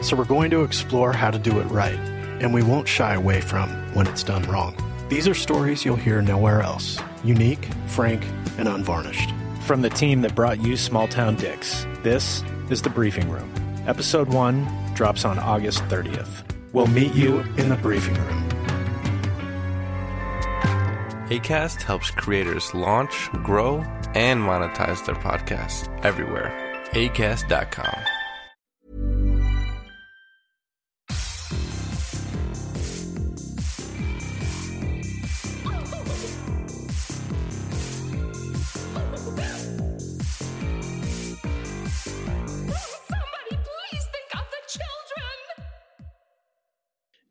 So, we're going to explore how to do it right, and we won't shy away from when it's done wrong. These are stories you'll hear nowhere else unique, frank, and unvarnished. From the team that brought you Small Town Dicks, this is The Briefing Room. Episode 1 drops on August 30th. We'll meet you in the briefing room. ACAST helps creators launch, grow, and monetize their podcasts everywhere. ACAST.com.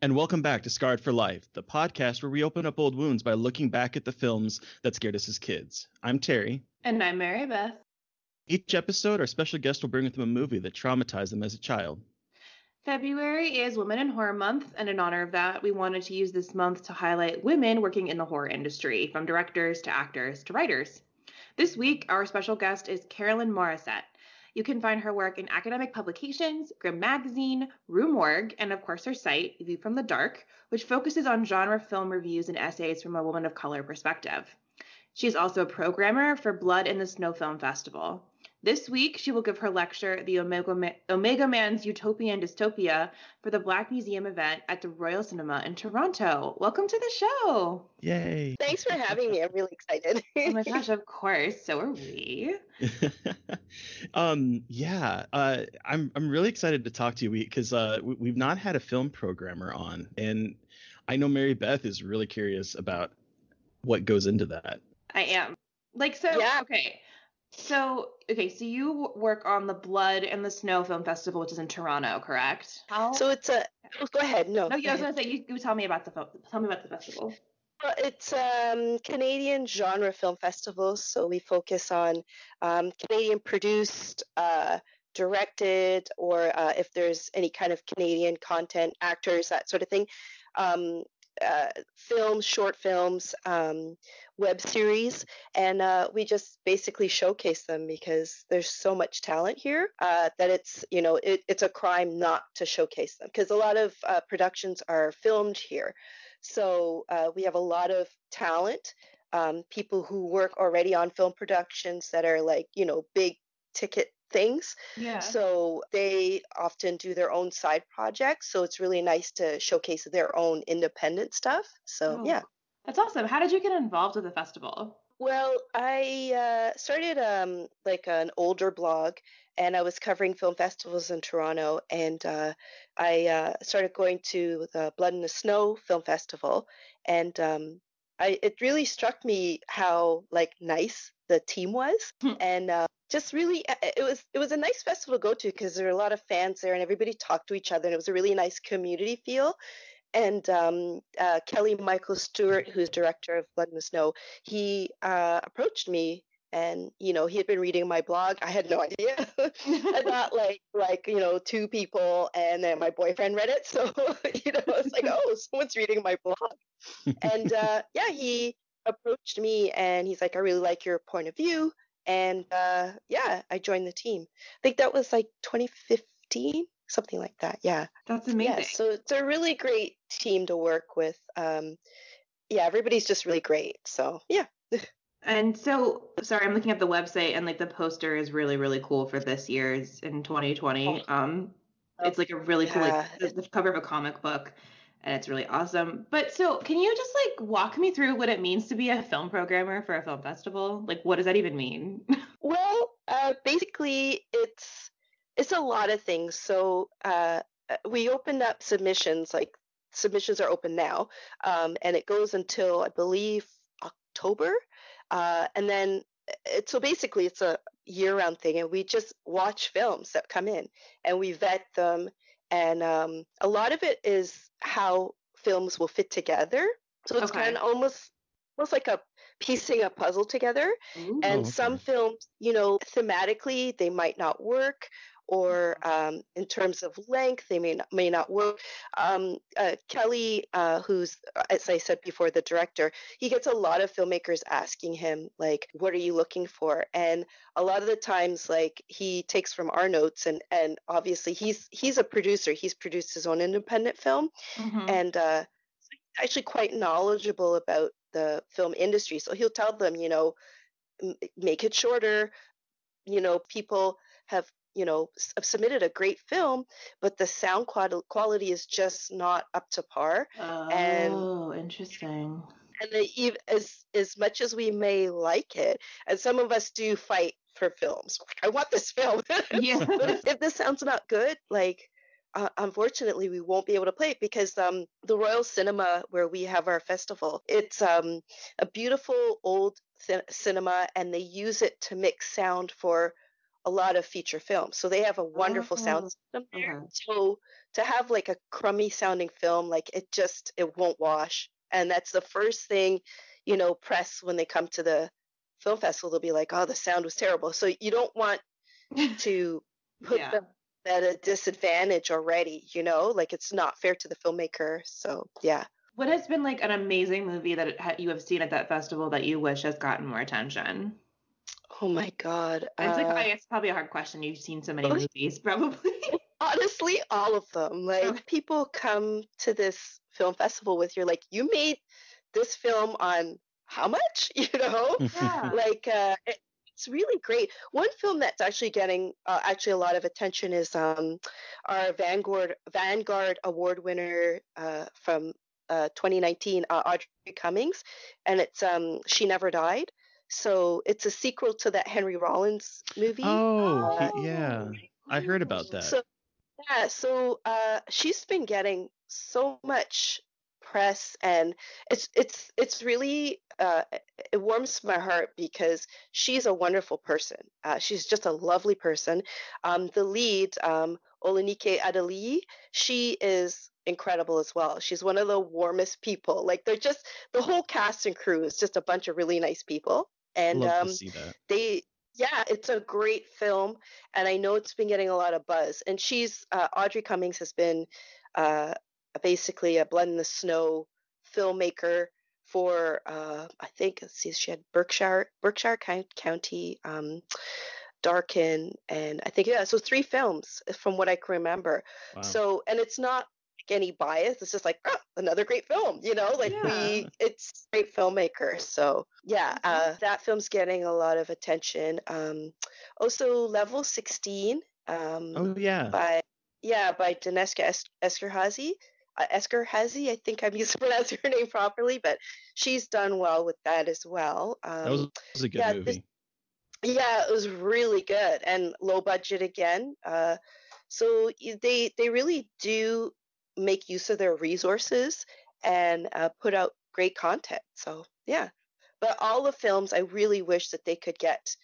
And welcome back to Scarred for Life, the podcast where we open up old wounds by looking back at the films that scared us as kids. I'm Terry. And I'm Mary Beth. Each episode, our special guest will bring with them a movie that traumatized them as a child. February is Women in Horror Month, and in honor of that, we wanted to use this month to highlight women working in the horror industry, from directors to actors to writers. This week, our special guest is Carolyn Mauricette. You can find her work in academic publications, Grim Magazine, Rue Morgue, and of course her site, View from the Dark, which focuses on genre film reviews and essays from a woman of color perspective. She is also a programmer for Blood in the Snow Film Festival. This week, she will give her lecture, The Omega, Ma- Omega Man's Utopia and Dystopia, for the Black Museum event at the Royal Cinema in Toronto. Welcome to the show. Yay! Thanks for having me. I'm really excited. Oh my gosh, of course. So are we. um, yeah, uh, I'm I'm really excited to talk to you because uh, we, we've not had a film programmer on, and I know Mary Beth is really curious about what goes into that. I am. Like, so, Yeah. okay. So, okay, so you work on the Blood and the Snow Film Festival, which is in Toronto, correct? How? So it's a. Oh, go ahead. No. no, go yeah, I was gonna say you, you tell me about the fo- tell me about the festival. Well, It's um, Canadian genre film festival, so we focus on um, Canadian produced, uh, directed, or uh, if there's any kind of Canadian content, actors, that sort of thing. Um, uh, films, short films, um, web series, and uh, we just basically showcase them because there's so much talent here uh, that it's you know it, it's a crime not to showcase them because a lot of uh, productions are filmed here. So uh, we have a lot of talent, um, people who work already on film productions that are like, you know, big ticket things. Yeah. So they often do their own side projects. So it's really nice to showcase their own independent stuff. So Oh, yeah. That's awesome. How did you get involved with the festival? Well, I uh, started um, like an older blog, and I was covering film festivals in Toronto, and uh, I uh, started going to the Blood in the Snow Film Festival, and um, I it really struck me how like nice the team was, Hmm. and uh, just really uh, it was it was a nice festival to go to because there were a lot of fans there and everybody talked to each other and it was a really nice community feel. And um, uh, Kelly Michael Stewart, who's director of Blood in the Snow, he uh, approached me and you know he had been reading my blog. I had no idea. I thought like like you know two people and then my boyfriend read it. So you know it's like oh someone's reading my blog. And uh yeah he approached me and he's like i really like your point of view and uh yeah i joined the team i think that was like 2015 something like that yeah That's amazing. yeah so it's a really great team to work with um yeah everybody's just really great so yeah And so, sorry, I'm looking at the website, and like the poster is really, really cool for this year's in 2020. Um, it's like a really cool, like Yeah. the, the cover of a comic book, and it's really awesome. But so, can you just like walk me through what it means to be a film programmer for a film festival? Like, what does that even mean? Well, uh, basically, it's it's a lot of things. So uh, uh, we opened up submissions. Like submissions are open now, um, and it goes until I believe October. Uh, and then it, so basically, it's a year-round thing, and we just watch films that come in, and we vet them. And um, a lot of it is how films will fit together. So it's Okay. kind of almost almost like a piecing a puzzle together and Oh, some films you know thematically they might not work or um, in terms of length they may not, may not work um, uh, kelly uh, who's uh, as i said before the director he gets a lot of filmmakers asking him like what are you looking for and a lot of the times like he takes from our notes and and obviously he's he's a producer he's produced his own independent film Mhm. and uh, actually quite knowledgeable about the film industry. So he'll tell them, you know, m- make it shorter. You know, people have you know submitted a great film, but the sound quality is just not up to par. and- oh, interesting. And they, ev- as as much as we may like it, and some of us do fight for films. Like, I want this film. Yeah. but if, if this sounds not good, like uh, unfortunately we won't be able to play it because um, the Royal Cinema where we have our festival, it's um, a beautiful old ci- cinema, and they use it to mix sound for a lot of feature films. So they have a wonderful Oh, sound system there. okay. So to have like a crummy sounding film, like it just it won't wash, and that's the first thing, you know, press when they come to the film festival, they'll be like, "Oh, the sound was terrible." So you don't want to put Yeah. them at a disadvantage already, you know, like it's not fair to the filmmaker. So yeah. What has been like an amazing movie that it ha- you have seen at that festival that you wish has gotten more attention? Oh my God. It's like Uh, it's probably a hard question. You've seen so many Oh. movies, probably. honestly, all of them. Like Okay. people come to this film festival with you're like, you made this film on how much? You know? yeah. like uh, it, it's really great. One film that's actually getting uh, actually a lot of attention is um, our Vanguard Vanguard Award winner uh, from uh, 2019, uh, Audrey Cummings, and it's um, She Never Died. So it's a sequel to that Henry Rollins movie. Oh, he- Oh, yeah. I heard about that. So yeah, so uh, she's been getting so much press, and it's it's it's really uh, it warms my heart because she's a wonderful person. Uh, she's just a lovely person. Um, the lead, um, Olunike Adeli, she is incredible as well. She's one of the warmest people. Like they're just the whole cast and crew is just a bunch of really nice people, and um, to see that. they yeah it's a great film and i know it's been getting a lot of buzz and she's uh, audrey cummings has been uh, basically a blood in the snow filmmaker for uh, i think let's see she had berkshire berkshire county um, darken and i think yeah so three films from what i can remember Wow. so and it's not any bias it's just like oh, another great film you know like we it's great filmmaker so yeah uh, that film's getting a lot of attention um also level 16 um oh yeah. by yeah by Danishka es- Eskerhazy uh, Eskerhazy I think I'm mispronouncing her name properly but she's done well with that as well um that was, was a good yeah, movie. this- yeah, it was really good and low budget again. Uh, so they they really do make use of their resources and uh, put out great content. So yeah, but all the films, I really wish that they could get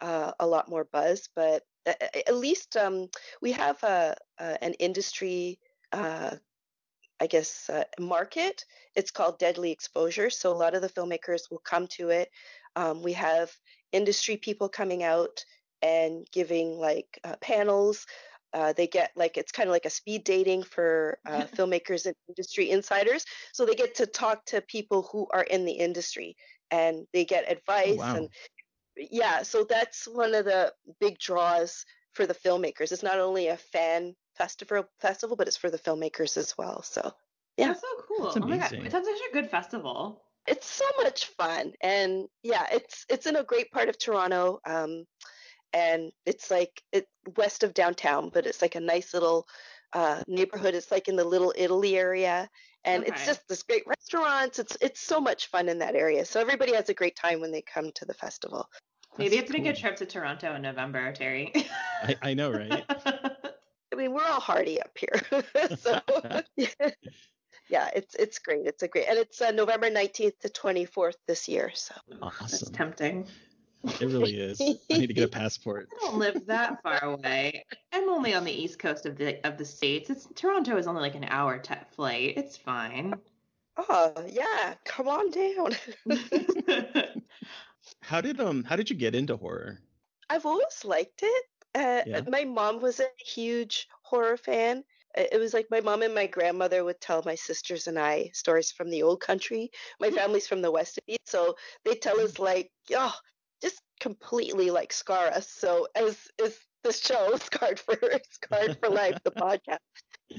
uh, a lot more buzz. But at least um, we have a, a, an industry, uh, I guess, uh, market. It's called Deadly Exposure. So a lot of the filmmakers will come to it. Um, we have industry people coming out and giving like uh, panels. Uh, they get like it's kind of like a speed dating for uh, filmmakers and industry insiders. So they get to talk to people who are in the industry and they get Oh, advice wow. and yeah. So that's one of the big draws for the filmmakers. It's not only a fan festival festival, but it's for the filmmakers as well. So yeah. That's so cool. That's Oh my god, amazing. it sounds like such a good festival. it's so much fun and yeah it's it's in a great part of toronto um and it's like it west of downtown but it's like a nice little uh neighborhood. It's like in the little italy area and it's just this great restaurants. It's it's so much fun in that area. So everybody has a great time when they come to the festival. Maybe you have That's to make a cool. trip to Toronto in November, Terry. I, I know, right? i mean we're all hardy up here. So yeah yeah, it's it's great. It's a great and it's uh, november 19th to 24th this year so. That's tempting. It really is. I need to get a passport. I don't live that far away. I'm only on the east coast of the of the states. It's Toronto is only like an hour t- flight. It's fine. oh yeah come on down How did um how did you get into horror? I've always liked it. Uh, Yeah. My mom was a huge horror fan. It was like my mom and my grandmother would tell my sisters and I stories from the old country. My family's from the West Indies, so they tell us like, oh, just completely like scar us. So as is this show, Scarred for Scarred for Life, the podcast.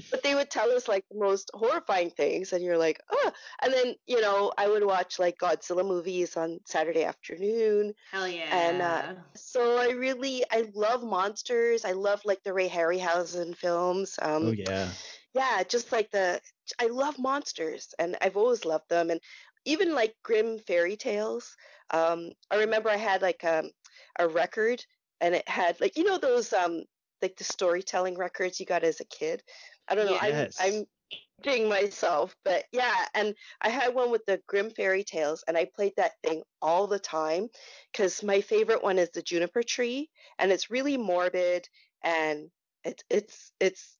But they would tell us like the most horrifying things, and you're like, oh. And then you know, I would watch like Godzilla movies on Saturday afternoon. Hell yeah. And, uh, So I really I love monsters. I love like the Ray Harryhausen films. Um, Oh yeah. yeah, just like the I love monsters and I've always loved them and even like Grimm fairy tales. Um, I remember I had like um, a record and it had like you know those um like the storytelling records you got as a kid. I don't know. Yes. I'm I'm being myself, but yeah, and I had one with the Grimm fairy tales and I played that thing all the time cuz my favorite one is the juniper tree and it's really morbid and it's it's it's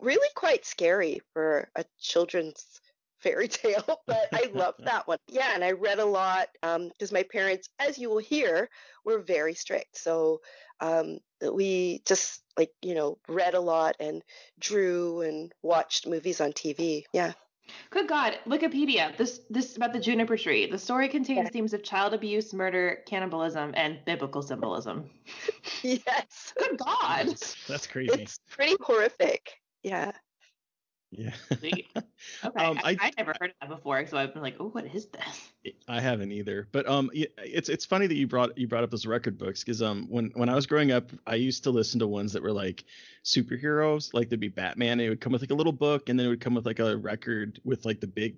really quite scary for a children's fairy tale, but I love that one. Yeah, and I read a lot because my parents, as you will hear, were very strict. So um, we just like you know read a lot and drew and watched movies on TV. Yeah. Good God, Wikipedia. This this about the juniper tree. The story contains Yeah. themes of child abuse, murder, cannibalism, and biblical symbolism. Yes. Good God. That's, that's crazy. It's pretty horrific. Yeah. Yeah. Sweet. Okay, Um, I, I- I never heard of that before, so I've been like, oh, what is this? I haven't either. But um, it's it's funny that you brought you brought up those record books because um, when when I was growing up, I used to listen to ones that were like superheroes, like there'd be Batman. And it would come with like a little book, and then it would come with like a record with like the big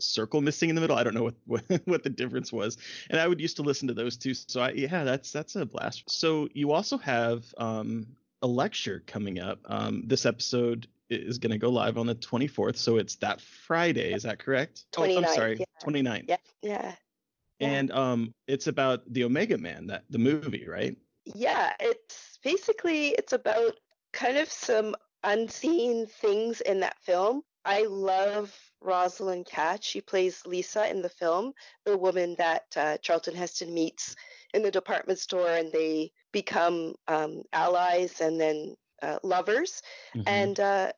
circle missing in the middle. I don't know what what, what the difference was, and I would used to listen to those too. So I yeah, that's that's a blast. So you also have um a lecture coming up. Um, this episode is going to go live on the 24th, so it's that Friday. Is that correct? Oh, I'm sorry, yeah. 29th. Yeah. Yeah. Yeah. And um, it's about the Omega Man, that the movie, right? yeah it's basically it's about kind of some unseen things in that film i love rosalind cash she plays lisa in the film the woman that uh, charlton heston meets in the department store and they become um, allies and then uh, lovers Mhm. and uh,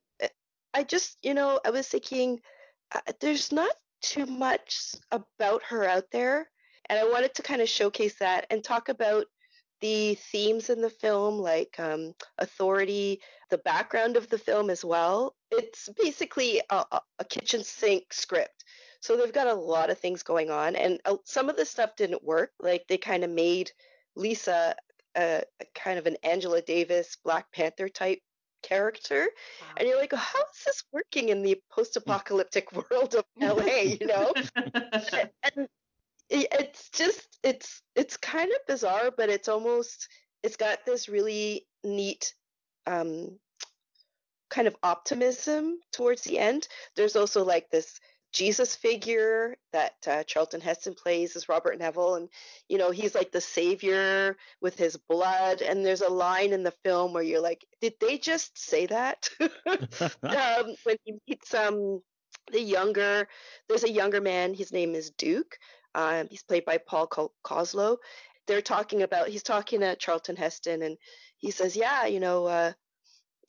I just, you know, I was thinking uh, there's not too much about her out there. And I wanted to kind of showcase that and talk about the themes in the film, like um, authority, the background of the film as well. It's basically a, a- kitchen sink script. So they've got a lot of things going on. And uh, some of the stuff didn't work. Like they kind of made Lisa a, a kind of an Angela Davis Black Panther type character and you're like how is this working in the post-apocalyptic world of la you know? And it's just it's it's kind of bizarre but it's almost it's got this really neat um kind of optimism towards the end. There's also like this Jesus figure that uh, Charlton Heston plays as Robert Neville, and you know he's like the savior with his blood. And there's a line in the film where you're like, did they just say that? um, when he meets um the younger, there's a younger man. His name is Duke. Um, he's played by Paul Koslo. They're talking about. He's talking to Charlton Heston, and he says, "Yeah, you know." Uh,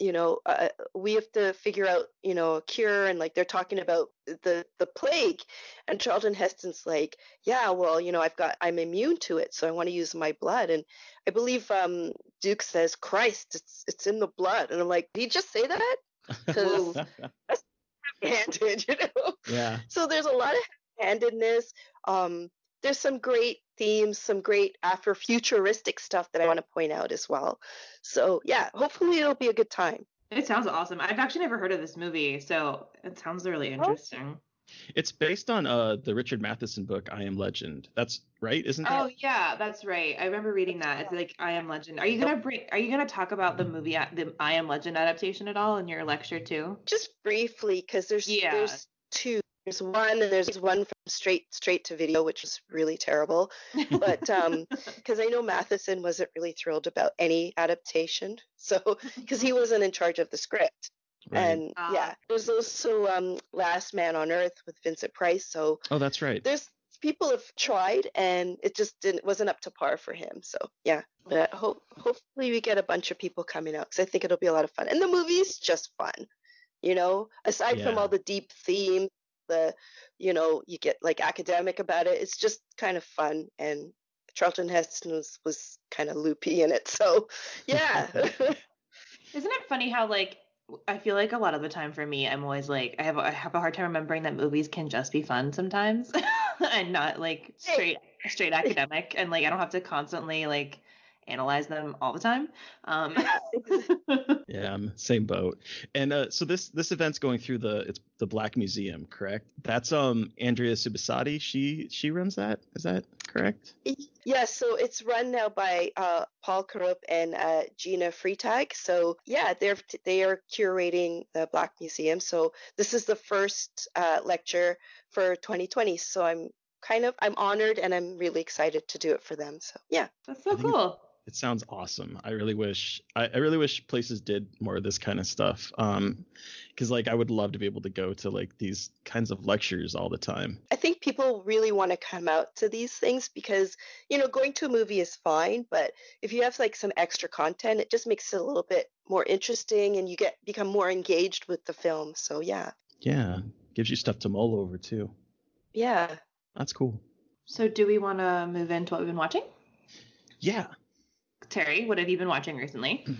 you know uh, we have to figure out you know a cure and like they're talking about the the plague. And charlton heston's like yeah well you know i've got i'm immune to it so i want to use my blood. And i believe um duke says christ it's it's in the blood. And i'm like did you just say that? Because that's handed you know? Yeah. So there's a lot of handedness um there's some great themes, some great after futuristic stuff that I want to point out as well. So yeah, hopefully it'll be a good time. It sounds awesome. I've actually never heard of this movie, so it sounds really oh. interesting. It's based on uh the Richard Matheson book I Am Legend. That's right, isn't it? Oh yeah, that's right. I remember reading that. It's like I Am Legend. Are you gonna bring? Are you gonna talk about the movie, the I Am Legend adaptation at all in your lecture too? Just briefly, because there's yeah. there's two there's one and there's one from straight straight to video which is really terrible. But um because i know matheson wasn't really thrilled about any adaptation so because he wasn't in charge of the script. Right. and uh, yeah there's also um last man on earth with vincent price so oh that's right. there's people have tried and it just didn't wasn't up to par for him so yeah. But hope, hopefully we get a bunch of people coming out because i think it'll be a lot of fun. And the movie's just fun you know? Aside yeah. from all the deep themes the you know you get like academic about it it's just kind of fun and charlton heston was, was kind of loopy in it so yeah. Isn't it funny how like I feel like a lot of the time for me, I'm always like, I have I have a hard time remembering that movies can just be fun sometimes, and not like straight straight academic, and like I don't have to constantly like analyze them all the time. Um, yeah, same boat. And uh, so this this event's going through the it's the Black Museum, correct? That's um Andrea Subissati. She she runs that. Is that correct? Yes. Yeah, so it's run now by uh, Paul Corupe and uh, Gina Freitag. So yeah, they're they are curating the Black Museum. So this is the first uh, lecture for 2020. So I'm kind of I'm honored and I'm really excited to do it for them. So yeah, that's so cool it sounds awesome. I really wish I, I, really wish places did more of this kind of stuff. Um, because like I would love to be able to go to like these kinds of lectures all the time. I think people really want to come out to these things because you know going to a movie is fine, but if you have like some extra content, it just makes it a little bit more interesting and you get become more engaged with the film. So yeah. Yeah, gives you stuff to mull over too. Yeah. That's cool. So do we want to move into what we've been watching? Yeah. Terry, what have you been watching recently?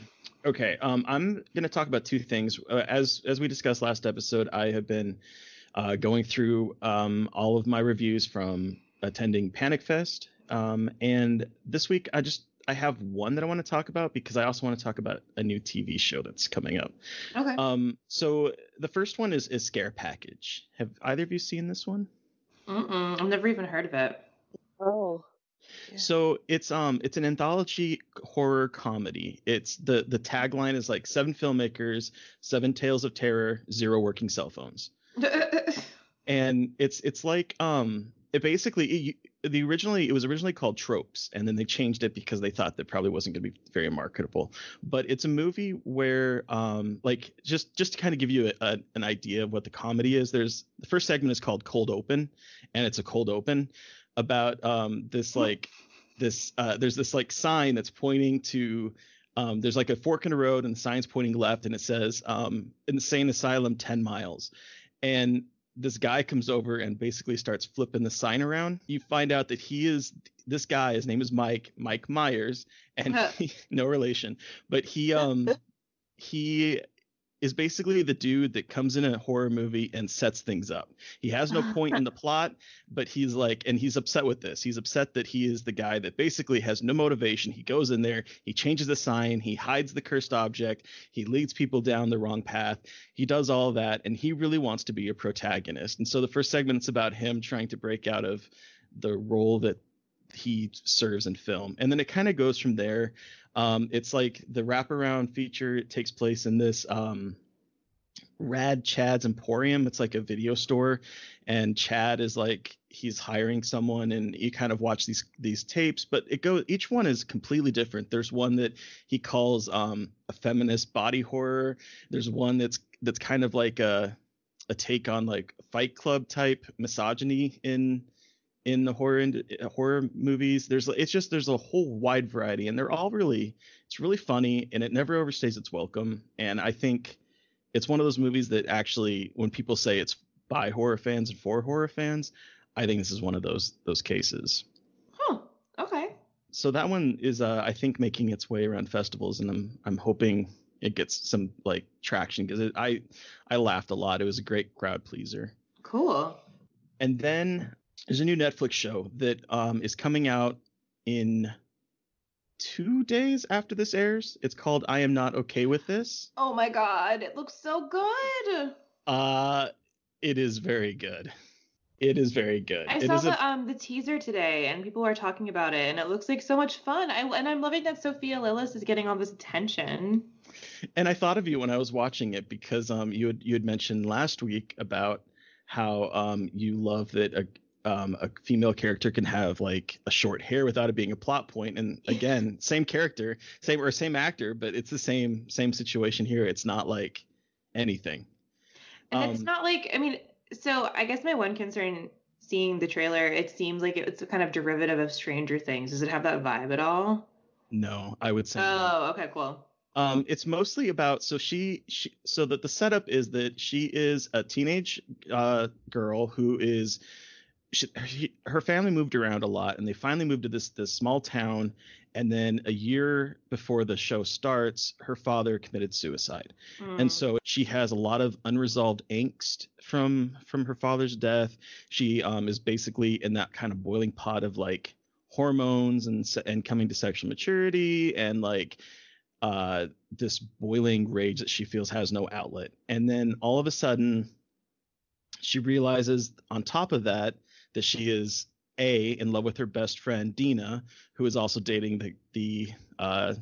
Okay, um, I'm going to talk about two things. Uh, as as we discussed last episode, I have been uh, going through um, all of my reviews from attending Panic Fest, um, and this week I just I have one that I want to talk about because I also want to talk about a new TV show that's coming up. Okay. Um, so the first one is is Scare Package. Have either of you seen this one? Mm-mm, I've never even heard of it. Oh. So it's um it's an anthology horror comedy. It's the the tagline is like seven filmmakers, seven tales of terror, zero working cell phones. and it's it's like um it basically it, the originally it was originally called Tropes and then they changed it because they thought that probably wasn't going to be very marketable. But it's a movie where um like just just to kind of give you a, a, an idea of what the comedy is. There's the first segment is called Cold Open and it's a cold open about um, this like this uh, there's this like sign that's pointing to um, there's like a fork in the road and the sign's pointing left and it says um, insane asylum 10 miles. And this guy comes over and basically starts flipping the sign around. You find out that he is this guy his name is mike mike myers and he, no relation but he um he is basically the dude that comes in a horror movie and sets things up. He has no point in the plot, but he's like, and he's upset with this. He's upset that he is the guy that basically has no motivation. He goes in there, he changes the sign, he hides the cursed object, he leads people down the wrong path. He does all that, and he really wants to be a protagonist. And so the first segment's about him trying to break out of the role that he serves in film. And then it kind of goes from there. Um, it's like the wraparound feature takes place in this um, Rad Chad's Emporium. It's like a video store, and Chad is like he's hiring someone, and you kind of watch these these tapes. But it goes each one is completely different. There's one that he calls um, a feminist body horror. There's one that's that's kind of like a a take on like Fight Club type misogyny in in the horror horror movies. There's it's just there's a whole wide variety, and they're all really it's really funny, and it never overstays its welcome. And I think it's one of those movies that actually, when people say it's by horror fans and for horror fans, I think this is one of those those cases. Huh. Okay. So that one is, uh, I think, making its way around festivals, and I'm I'm hoping it gets some like traction because I I laughed a lot. It was a great crowd pleaser. Cool. And then there's a new Netflix show that um, is coming out in two days after this airs. It's called I Am Not Okay with This. Oh my god, it looks so good. Uh it is very good. It is very good. I it saw is the a, um the teaser today and people are talking about it and it looks like so much fun. I and I'm loving that Sophia Lillis is getting all this attention. and I thought of you when I was watching it because um you had you had mentioned last week about how um you love that a um, a female character can have like a short hair without it being a plot point and again same character same or same actor but it's the same same situation here it's not like anything And it's Um, not like I mean, so I guess my one concern seeing the trailer, it seems like it's a kind of derivative of Stranger Things. Does it have that vibe at all? no i would say no. Oh, okay, cool. Um, it's mostly about so she, she so that the setup is that she is a teenage uh, girl who is she, she, her family moved around a lot and they finally moved to this this small town and then a year before the show starts her father committed suicide. Hmm. and so she has a lot of unresolved angst from from her father's death. She um is basically in that kind of boiling pot of like hormones and and coming to sexual maturity and like uh this boiling rage that she feels has no outlet. And then all of a sudden she realizes on top of that that she is a in love with her best friend Dina who is also dating the the uh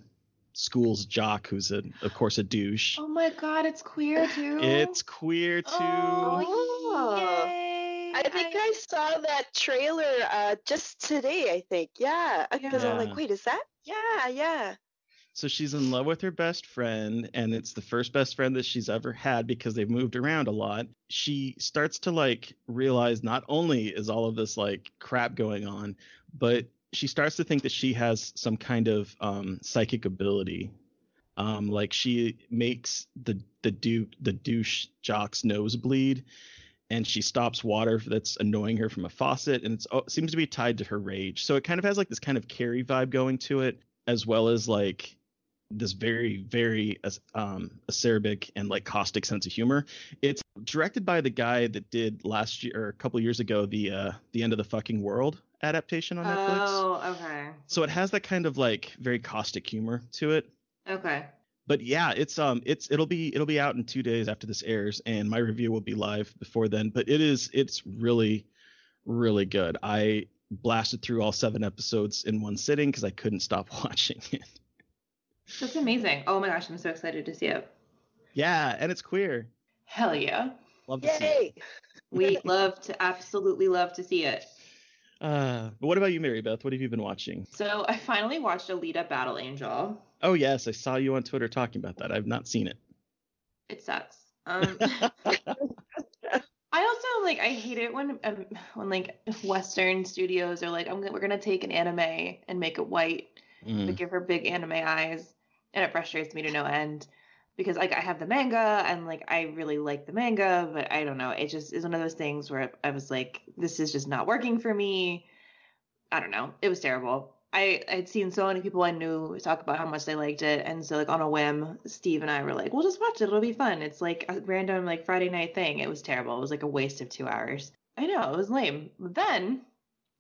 school's jock who's a of course a douche Oh my god, it's queer too. it's queer too Oh, yay. I think I, saw that trailer uh, just today. I think, yeah, because I'm like, wait, is that? Yeah, yeah. So she's in love with her best friend, and it's the first best friend that she's ever had because they've moved around a lot. She starts to like realize not only is all of this like crap going on, but she starts to think that she has some kind of um, psychic ability. Um, like she makes the the duke the douche jock's nose bleed, and she stops water that's annoying her from a faucet, and it seems to be tied to her rage. So it kind of has like this kind of Carrie vibe going to it, as well as like this very very um acerbic and like caustic sense of humor. It's directed by the guy that did last year or a couple years ago the uh the end of the fucking world adaptation on netflix. Oh, okay. so it has that kind of like very caustic humor to it. Okay. but yeah it's um it's it'll be it'll be out in two days after this airs and my review will be live before then. But it is it's really really good. I blasted through all seven episodes in one sitting because i couldn't stop watching it That's amazing. Oh my gosh, I'm so excited to see it. yeah and it's queer Hell yeah. love to see it We love to absolutely love to see it. Uh, but what about you, Mary Beth? What have you been watching? So I finally watched Alita Battle Angel. Oh yes, I saw you on Twitter talking about that. I've not seen it. It sucks. Um, I also like I hate it when um, when like Western studios are like, I'm we're gonna take an anime and make it white to Mm. give her big anime eyes, and it frustrates me to no end because like I have the manga and like I really like the manga, but I don't know, it just is one of those things where I was like, this is just not working for me. I don't know, it was terrible. I I'd seen so many people I knew talk about how much they liked it, and so like on a whim, Steve and I were like, we'll just watch it, it'll be fun. It's like a random like Friday night thing. It was terrible. It was like a waste of two hours. I know it was lame. But then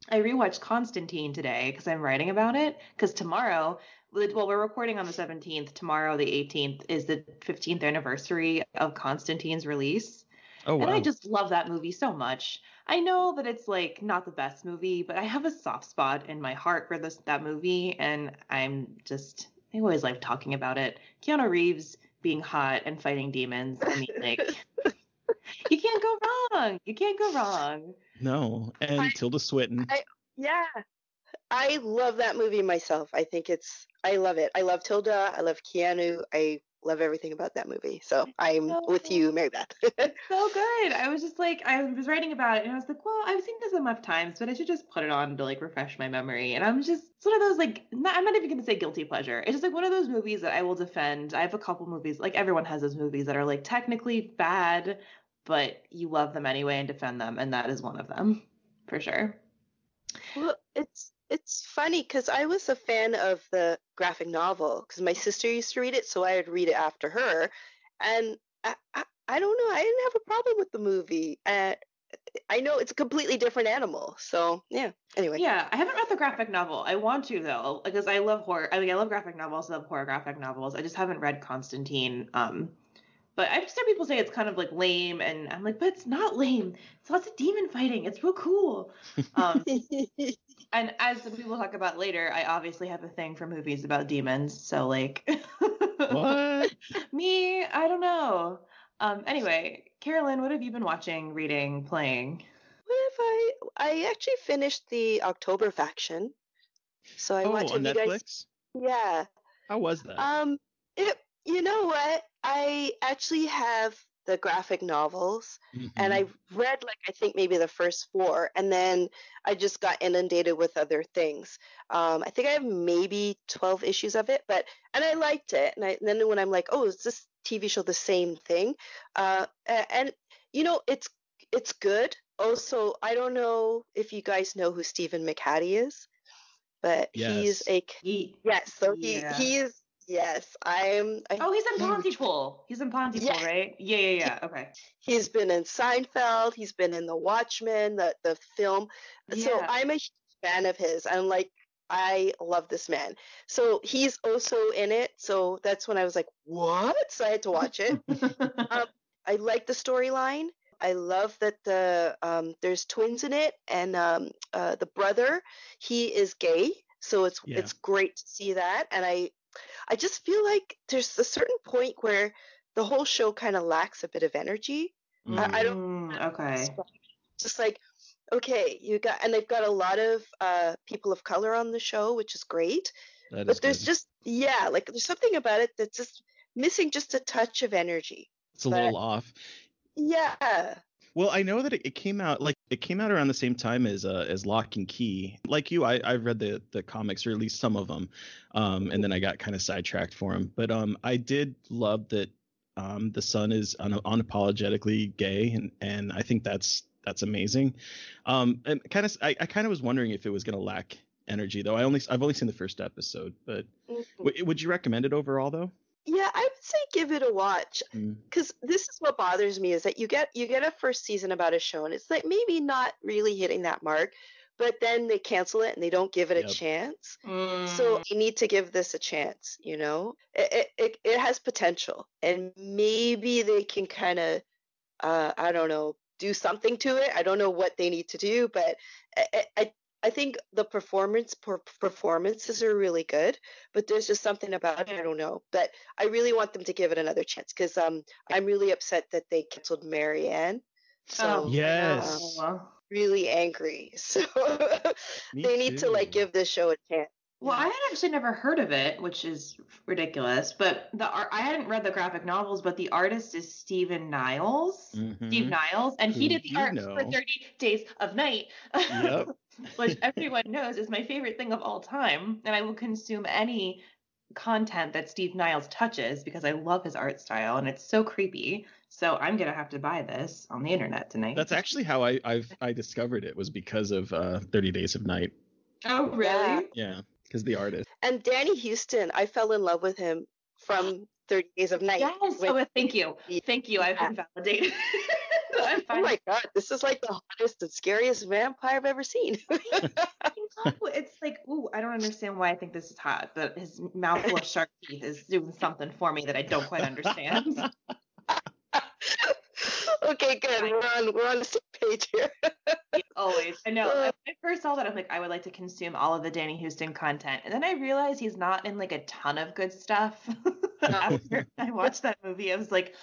I rewatched Constantine today because I'm writing about it. Because tomorrow, well, we're recording on the 17th. Tomorrow, the 18th, is the 15th anniversary of Constantine's release. Oh wow. And I just love that movie so much. I know that it's like not the best movie, but I have a soft spot in my heart for this that movie, and I'm just I always like talking about it. Keanu Reeves being hot and fighting demons. I mean, like, you can't go wrong. You can't go wrong. No, and I- Tilda Swinton. I- Yeah. I love that movie myself. I think it's I love it. I love Tilda. I love Keanu. I love everything about that movie. So I'm with you, Mary Beth. so good. I was just like, I was writing about it and I was like, well, I've seen this enough times, but I should just put it on to like refresh my memory. And I'm just, it's one of those like, not, I'm not even going to say guilty pleasure. It's just like one of those movies that I will defend. I have a couple movies, like everyone has those movies that are like technically bad, but you love them anyway and defend them. And that is one of them for sure. Well, it's it's funny because I was a fan of the graphic novel because my sister used to read it, so I would read it after her, and I, I, I don't know, I didn't have a problem with the movie. Uh, I know it's a completely different animal, so yeah. Anyway, Yeah, I haven't read the graphic novel. I want to though, because I love horror. I mean, I love graphic novels. I love horror graphic novels. I just haven't read Constantine. Um, but I've just heard people say it's kind of like lame, and I'm like, but it's not lame. It's lots of demon fighting. It's real cool. Um, and as we will talk about later, I obviously have a thing for movies about demons. So like, What? me, I don't know. Um, anyway, Carolyn, what have you been watching, reading, playing? what if I? I actually finished the October Faction, so I oh, watched. on Netflix? guys? Yeah. How was that? Um, it. You know what? I actually have the graphic novels. and Mhm. I read like I think maybe the first four, and then I just got inundated with other things. Um, I think I have maybe twelve issues of it, but and I liked it. And, I, and then when I'm like, oh, is this TV show the same thing? Uh, a- and you know, it's it's good. Also, I don't know if you guys know who Stephen McHattie is, but he's a Ye- yes. So he Yeah. he is yes. I'm. I, Oh, he's in huge Pontypool. He's in Pontypool, Yeah. right? Yeah, yeah, yeah. Okay. He's been in Seinfeld. He's been in The Watchmen, the the film. Yeah. So I'm a fan of his. I'm like, I love this man. So he's also in it. So that's when I was like, what? So I had to watch it. um, I like the storyline. I love that the um, there's twins in it, and um, uh, the brother he is gay. So it's Yeah. it's great to see that. And I I just feel like there's a certain point where the whole show kind of lacks a bit of energy. I- I don't- Mm, okay. Just like, okay, you got, and they've got a lot of uh, people of color on the show, which is great. That but is there's good. just, yeah, like there's something about it that's just missing just a touch of energy. it's a but- little off. Yeah. Well, I know that it, it came out like it came out around the same time as uh, as Locke and Key. Like you, I I've read the the comics or at least some of them, um, and then I got kind of sidetracked for them. But um, I did love that um, the son is un- unapologetically gay, and and I think that's that's amazing. Um, and kind of I, I kind of was wondering if it was gonna lack energy though. I only I've only seen the first episode, but Mhm. w- would you recommend it overall though? Yeah, I say give it a watch Mm. because this is what bothers me is that you get you get a first season about a show and it's like maybe not really hitting that mark, but then they cancel it and they don't give it Yep. a chance. Mm. So you need to give this a chance. You know, it it it, it has potential and maybe they can kind of uh, I don't know do something to it. I don't know what they need to do, but I I, I- I think the performance per- performances are really good, but there's just something about it I don't know. But I really want them to give it another chance because um I'm really upset that they canceled Marianne. So Oh, Yes. no. really angry. So they need to like give this show a chance. Well, I had actually never heard of it, which is ridiculous. But the art, I hadn't read the graphic novels, but the artist is Stephen Niles. Steve Mhm. Niles, and he did the art know. for 30 Days of Night, Yep. Which everyone knows is my favorite thing of all time. And I will consume any content that Steve Niles touches because I love his art style and it's so creepy. So I'm gonna have to buy this on the internet tonight. That's actually how I I've, I discovered it was because of uh, Thirty Days of Night. oh really? Yeah. Yeah, because the artist. And Danny Huston, I fell in love with him from 30 Days of Night. Yes. when- Oh, thank you. Thank you. I've been validated. I'm oh my god, this is like the hottest and scariest vampire I've ever seen. It's like, ooh, I don't understand why I think this is hot. But his mouthful of shark teeth is doing something for me that I don't quite understand. okay, good. We're on we're on the same page here. Always. I know. Uh, when I first saw that, I'm like, I would like to consume all of the Danny Huston content. And then I realized he's not in like a ton of good stuff. After I watched that movie, I was like,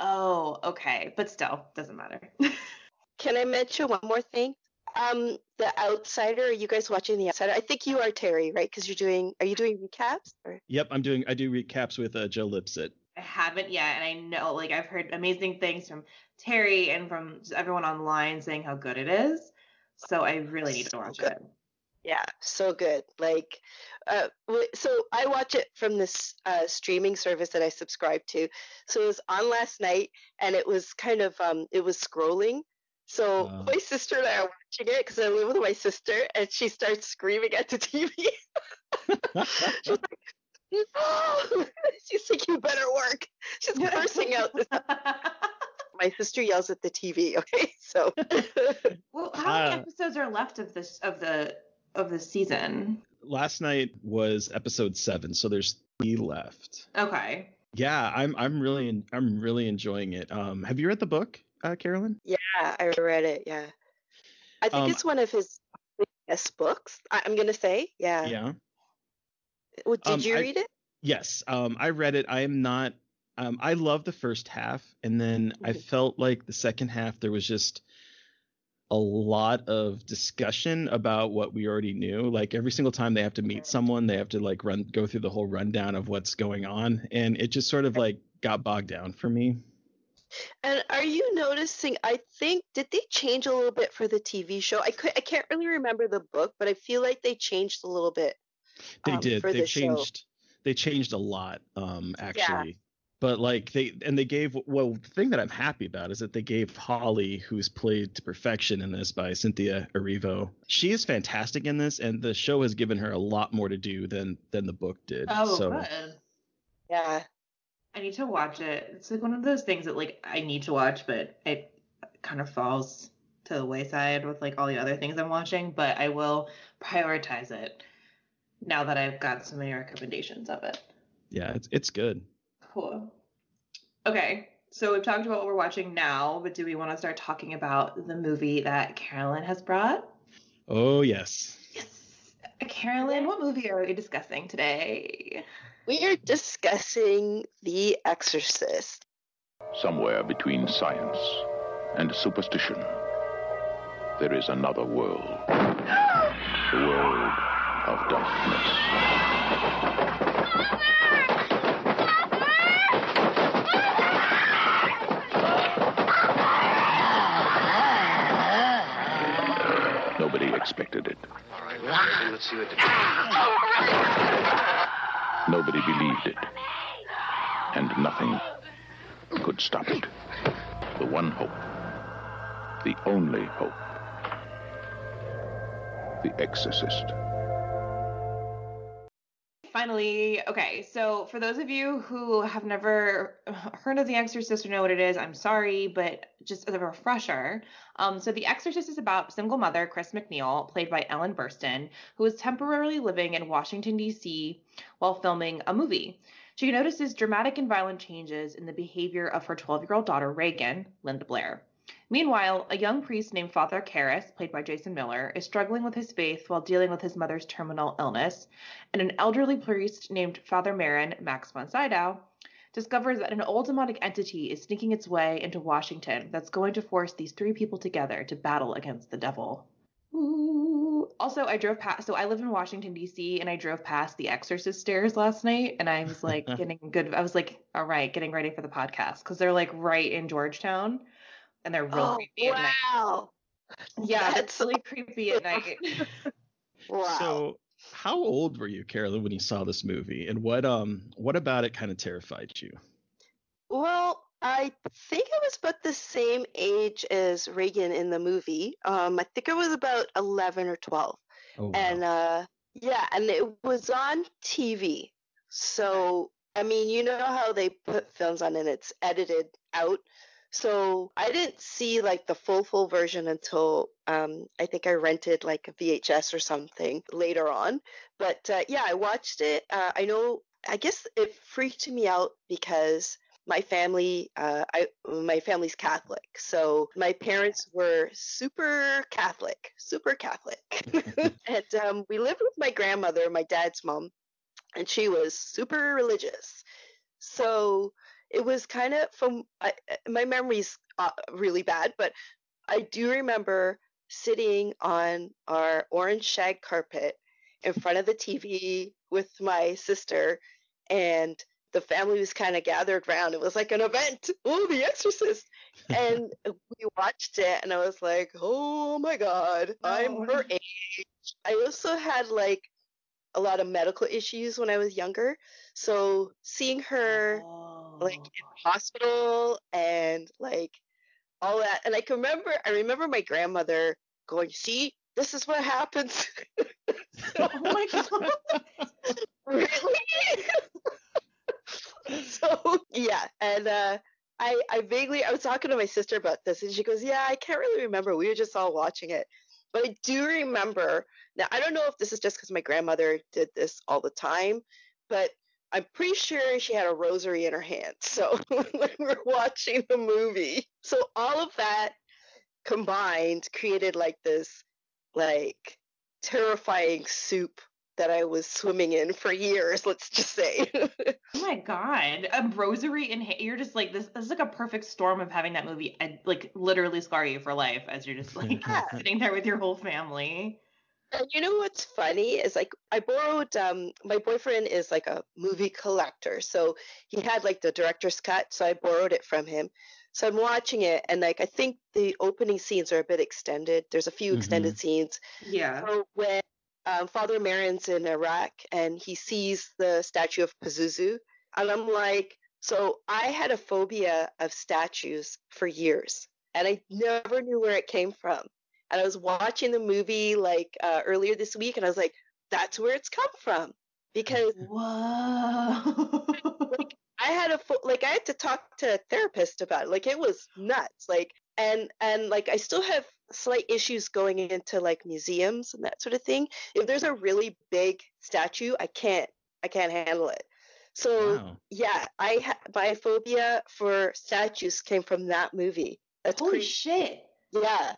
oh, okay. But still, doesn't matter. Can I mention one more thing? Um, The Outsider. Are you guys watching The Outsider? I think you are Terry, right? Because you're doing. Are you doing recaps? Or? Yep, I'm doing. I do recaps with uh, Joe Lipsett. I haven't yet, and I know, like, I've heard amazing things from Terry and from everyone online saying how good it is. So I really need to watch good. it. Yeah, so good. Like, uh, so I watch it from this uh, streaming service that I subscribe to. So it was on last night, and it was kind of um, it was scrolling. So Uh. my sister and I are watching it because I live with my sister, and she starts screaming at the TV. She's like, "Oh!" she's like, "You better work." She's cursing out. This. My sister yells at the TV. Okay, so well, how many Uh, episodes are left of this of the of the season? Last night was episode seven, so there's three left. Okay. Yeah, I'm. I'm really. I'm really enjoying it. Um, have you read the book, uh, Carolyn? Yeah, I read it. Yeah, I think Um, it's one of his best books. I, I'm gonna say, yeah. Yeah. Well, did Um, you I- read it? Yes, um, I read it. I am not. Um, I love the first half, and then I Mhm. felt like the second half there was just a lot of discussion about what we already knew. Like every single time they have to meet someone, they have to like run go through the whole rundown of what's going on, and it just sort of like got bogged down for me. And are you noticing? I think did they change a little bit for the TV show? I could, I can't really remember the book, but I feel like they changed a little bit. They um, did. They the show. changed. They changed a lot, um, actually. But like they and they gave well the thing that I'm happy about is that they gave Holly, who's played to perfection in this by Cynthia Erivo. She is fantastic in this, and the show has given her a lot more to do than than the book did. Oh, so good. Yeah, I need to watch it. It's like one of those things that like I need to watch, but it kind of falls to the wayside with like all the other things I'm watching. But I will prioritize it now that I've got so many recommendations of it. yeah, it's it's good. Cool. Okay, so we've talked about what we're watching now, but do we want to start talking about the movie that Carolyn has brought? Oh yes. Yes. Carolyn, what movie are we discussing today? we are discussing The Exorcist. Somewhere between science and superstition, there is another world. The world of darkness. Nobody expected it. Nobody believed it. And nothing could stop it. The one hope. The only hope. The Exorcist. Finally, okay, so for those of you who have never heard of The Exorcist or know what it is, I'm sorry, but just as a refresher, um, so The Exorcist is about single mother Chris MacNeil, played by Ellen Burstyn, who is temporarily living in Washington, D.C. while filming a movie. She notices dramatic and violent changes in the behavior of her 12 year old daughter, Regan, Linda Blair. Meanwhile, a young priest named Father Karras, played by Jason Miller, is struggling with his faith while dealing with his mother's terminal illness, and an elderly priest named Father Merrin, Max von Sydow, discovers that an old demonic entity is sneaking its way into Washington that's going to force these three people together to battle against the devil. Ooh. Also, I drove past, so I live in Washington, D.C., and I drove past the Exorcist stairs last night, and I was like getting good. I was like, all right, getting ready for the podcast because they're like right in Georgetown, and they're real oh, creepy at night. wow. Yeah, That's that's really creepy at night. Wow. So how old were you, Carolyn, when you saw this movie? And what um what about it kind of terrified you? Well, I think I was about the same age as Regan in the movie. Um, I think I was about 11 or 12. Oh wow. And uh, yeah, and it was on TV. So, I mean, you know how they put films on and it's edited out. So I didn't see like the full full version until um, I think I rented like a VHS or something later on. But uh, yeah, I watched it. Uh, I know. I guess it freaked me out because my family, uh, I my family's Catholic, so my parents were super Catholic, super Catholic, and um, we lived with my grandmother, my dad's mom, and she was super religious. So it was kind of from I, my memory's uh, really bad, but I do remember sitting on our orange shag carpet in front of the TV with my sister, and the family was kind of gathered around. It was like an event. Oh, The Exorcist! And we watched it, and I was like, oh my god, I'm Oh. her age. I also had like a lot of medical issues when I was younger, so seeing her like in hospital and like all that. And I can remember, I remember my grandmother going, "See, this is what happens." Oh my god. really? so yeah, and uh, I I vaguely I was talking to my sister about this, and she goes, "Yeah, I can't really remember. We were just all watching it." But I do remember. Now I don't know if this is just because my grandmother did this all the time, but I'm pretty sure she had a rosary in her hand. So when we were watching the movie, so all of that combined created like this like terrifying soup that I was swimming in for years, let's just say. Oh my god, a rosary in ha- you're just like this. This is like a perfect storm of having that movie like literally scar you for life as you're just like Yeah. sitting there with your whole family. And you know what's funny is like I borrowed um my boyfriend is like a movie collector. So he had like the director's cut, so I borrowed it from him. So I'm watching it and like I think the opening scenes are a bit extended. There's a few Mhm. extended scenes. Yeah. So when um, Father Merrin's in Iraq and he sees the statue of Pazuzu, and I'm like, so I had a phobia of statues for years, and I never knew where it came from. And I was watching the movie like uh, earlier this week, and I was like, that's where it's come from because Whoa. like, I had a like I had to talk to a therapist about it. Like it was nuts. Like and and like I still have slight issues going into like museums and that sort of thing. If there's a really big statue, I can't I can't handle it. So Wow. yeah, I ha- my phobia for statues came from that movie. That's Holy pretty shit. yeah.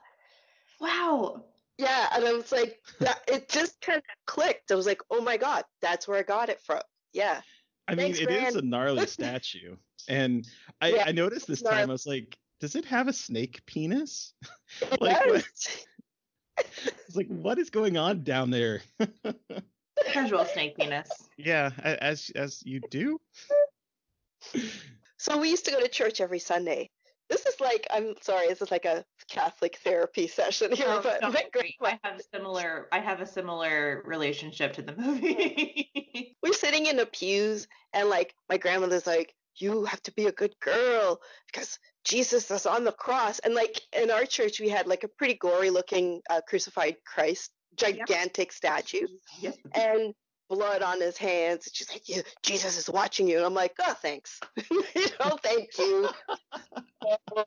Wow. Yeah, and I was like, that, it just kind of clicked. I was like, oh my god, that's where I got it from. Yeah, I mean, Thanks, it is Rand. a gnarly statue, and I, Yeah, I noticed this gnarly. time. I was like, does it have a snake penis? it Like, what- does. It's like, what is going on down there? Casual snake penis. yeah, as as you do. So we used to go to church every Sunday. This is like, I'm sorry, this is like a Catholic therapy session here, Oh, but don't my worry. grandma- I have similar I have a similar relationship to the movie. we're sitting in the pews, and like my grandmother's like, "You have to be a good girl because Jesus is on the cross." And like in our church, we had like a pretty gory-looking uh, crucified Christ, gigantic statue, yes. and blood on his hands. And she's like, "Yeah, Jesus is watching you," and I'm like, "Oh, thanks, you know, thank you."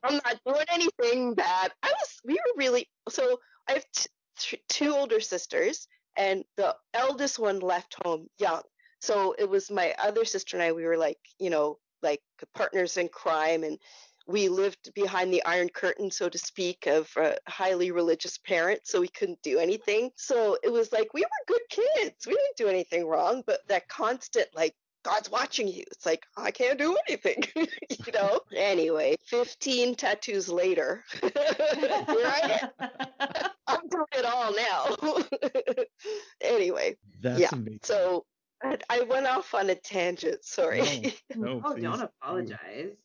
I'm not doing anything bad. I was, we were really, so I have t- th- two older sisters, and the eldest one left home young. So it was my other sister and I, we were like, you know, like partners in crime, and we lived behind the iron curtain, so to speak, of a highly religious parents, so we couldn't do anything. So it was like we were good kids. We didn't do anything wrong, but that constant, like, God's watching you. It's like, I can't do anything, you know? Anyway, 15 tattoos later, here I am. I'm doing it all now. anyway, That's Yeah, amazing. so I, I went off on a tangent. Sorry. No, oh, don't do. apologize.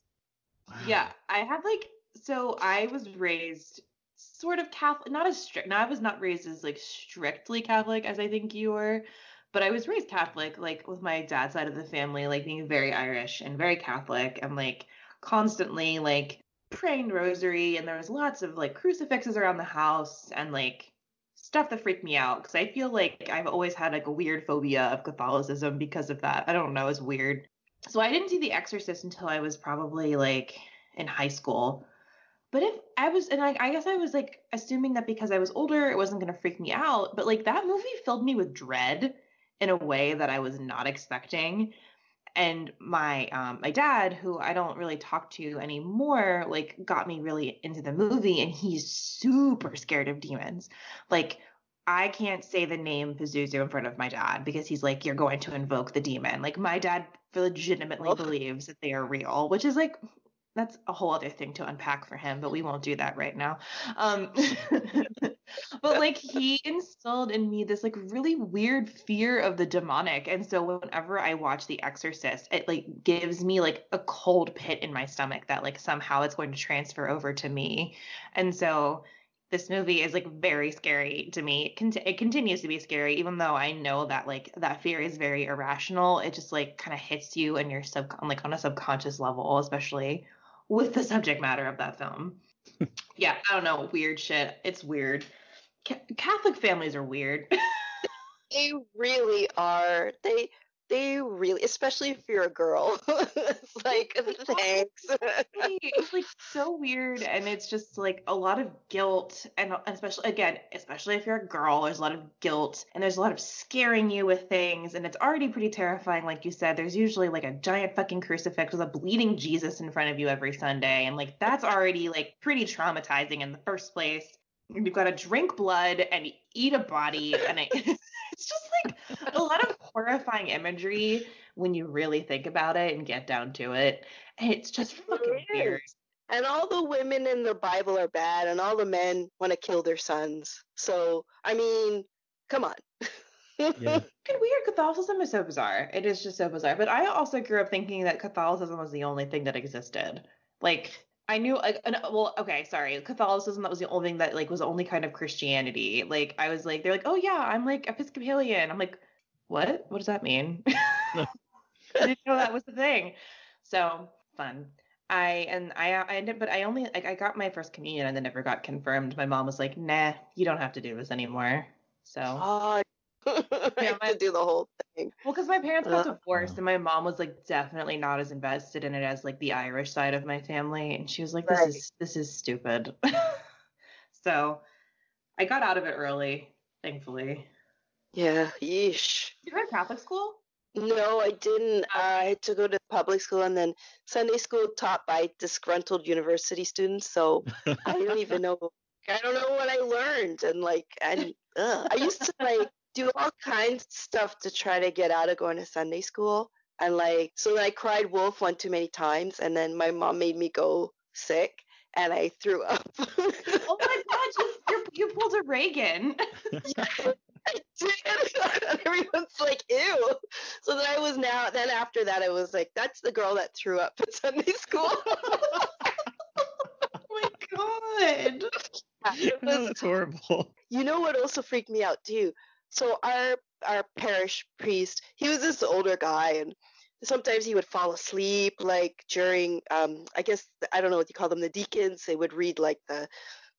Yeah, I had like so I was raised sort of Catholic, not as strict. Now I was not raised as like strictly Catholic as I think you were, but I was raised Catholic, like with my dad's side of the family, like being very Irish and very Catholic, and like constantly like praying rosary, and there was lots of like crucifixes around the house and like stuff that freaked me out because I feel like I've always had like a weird phobia of Catholicism because of that. I don't know, it's weird. So I didn't see The Exorcist until I was probably like in high school. But if I was, and I, I guess I was like assuming that because I was older, it wasn't going to freak me out. But like that movie filled me with dread in a way that I was not expecting. And my um, my dad, who I don't really talk to anymore, like got me really into the movie, and he's super scared of demons. Like I can't say the name Pazuzu in front of my dad because he's like, you're going to invoke the demon. Like my dad legitimately believes that they are real, which is like that's a whole other thing to unpack for him, but we won't do that right now. Um but like he instilled in me this like really weird fear of the demonic. And so whenever I watch The Exorcist, it like gives me like a cold pit in my stomach that like somehow it's going to transfer over to me. And so this movie is like very scary to me. It, cont- it continues to be scary, even though I know that like that fear is very irrational. It just like kind of hits you and your sub like on a subconscious level, especially with the subject matter of that film. yeah, I don't know, weird shit. It's weird. Ca- Catholic families are weird. They really are. They they really, especially if you're a girl. it's like thanks. it's like so weird and it's just like a lot of guilt and especially again especially if you're a girl there's a lot of guilt and there's a lot of scaring you with things and it's already pretty terrifying like you said there's usually like a giant fucking crucifix with a bleeding jesus in front of you every sunday and like that's already like pretty traumatizing in the first place you've got to drink blood and eat a body and it, it's just like a lot of horrifying imagery when you really think about it and get down to it and it's just fucking It weird. And all the women in the Bible are bad, and all the men want to kill their sons. So, I mean, come on. Yeah. fucking weird. Catholicism is so bizarre. It is just so bizarre. But I also grew up thinking that Catholicism was the only thing that existed. Like I knew like an, well, okay, sorry. Catholicism that was the only thing that like was the only kind of Christianity. Like I was like they're like, "Oh yeah, I'm like Episcopalian." I'm like, "What? What does that mean?" I didn't know that was the thing. So, fun. I and I I ended but I only like I got my first communion and then never got confirmed. My mom was like, "Nah, you don't have to do this anymore." So, Oh, I Yeah, my- to do the whole thing. Well, because my parents got Uh, divorced, and my mom was like definitely not as invested in it as like the Irish side of my family, and she was like, "This Right. is this is stupid." so, I got out of it early, thankfully. Yeah, yeesh. You were in Catholic school? No, I didn't. Oh. I had to go to public school and then Sunday school taught by disgruntled university students. So I don't even know. I don't know what I learned. And like, and. I used to like do all kinds of stuff to try to get out of going to Sunday school. And like, so then I cried wolf one too many times. And then my mom made me go sick and I threw up. Oh my god, you you, you pulled a Regan. I did. And everyone's like, ew. So then I was now, then after that, I was like, that's the girl that threw up at Sunday school. oh my god. It Oh, was- that's horrible. you know what also freaked me out too? So our our parish priest, he was this older guy and sometimes he would fall asleep like during um I guess I don't know what you call them, the deacons, they would read like the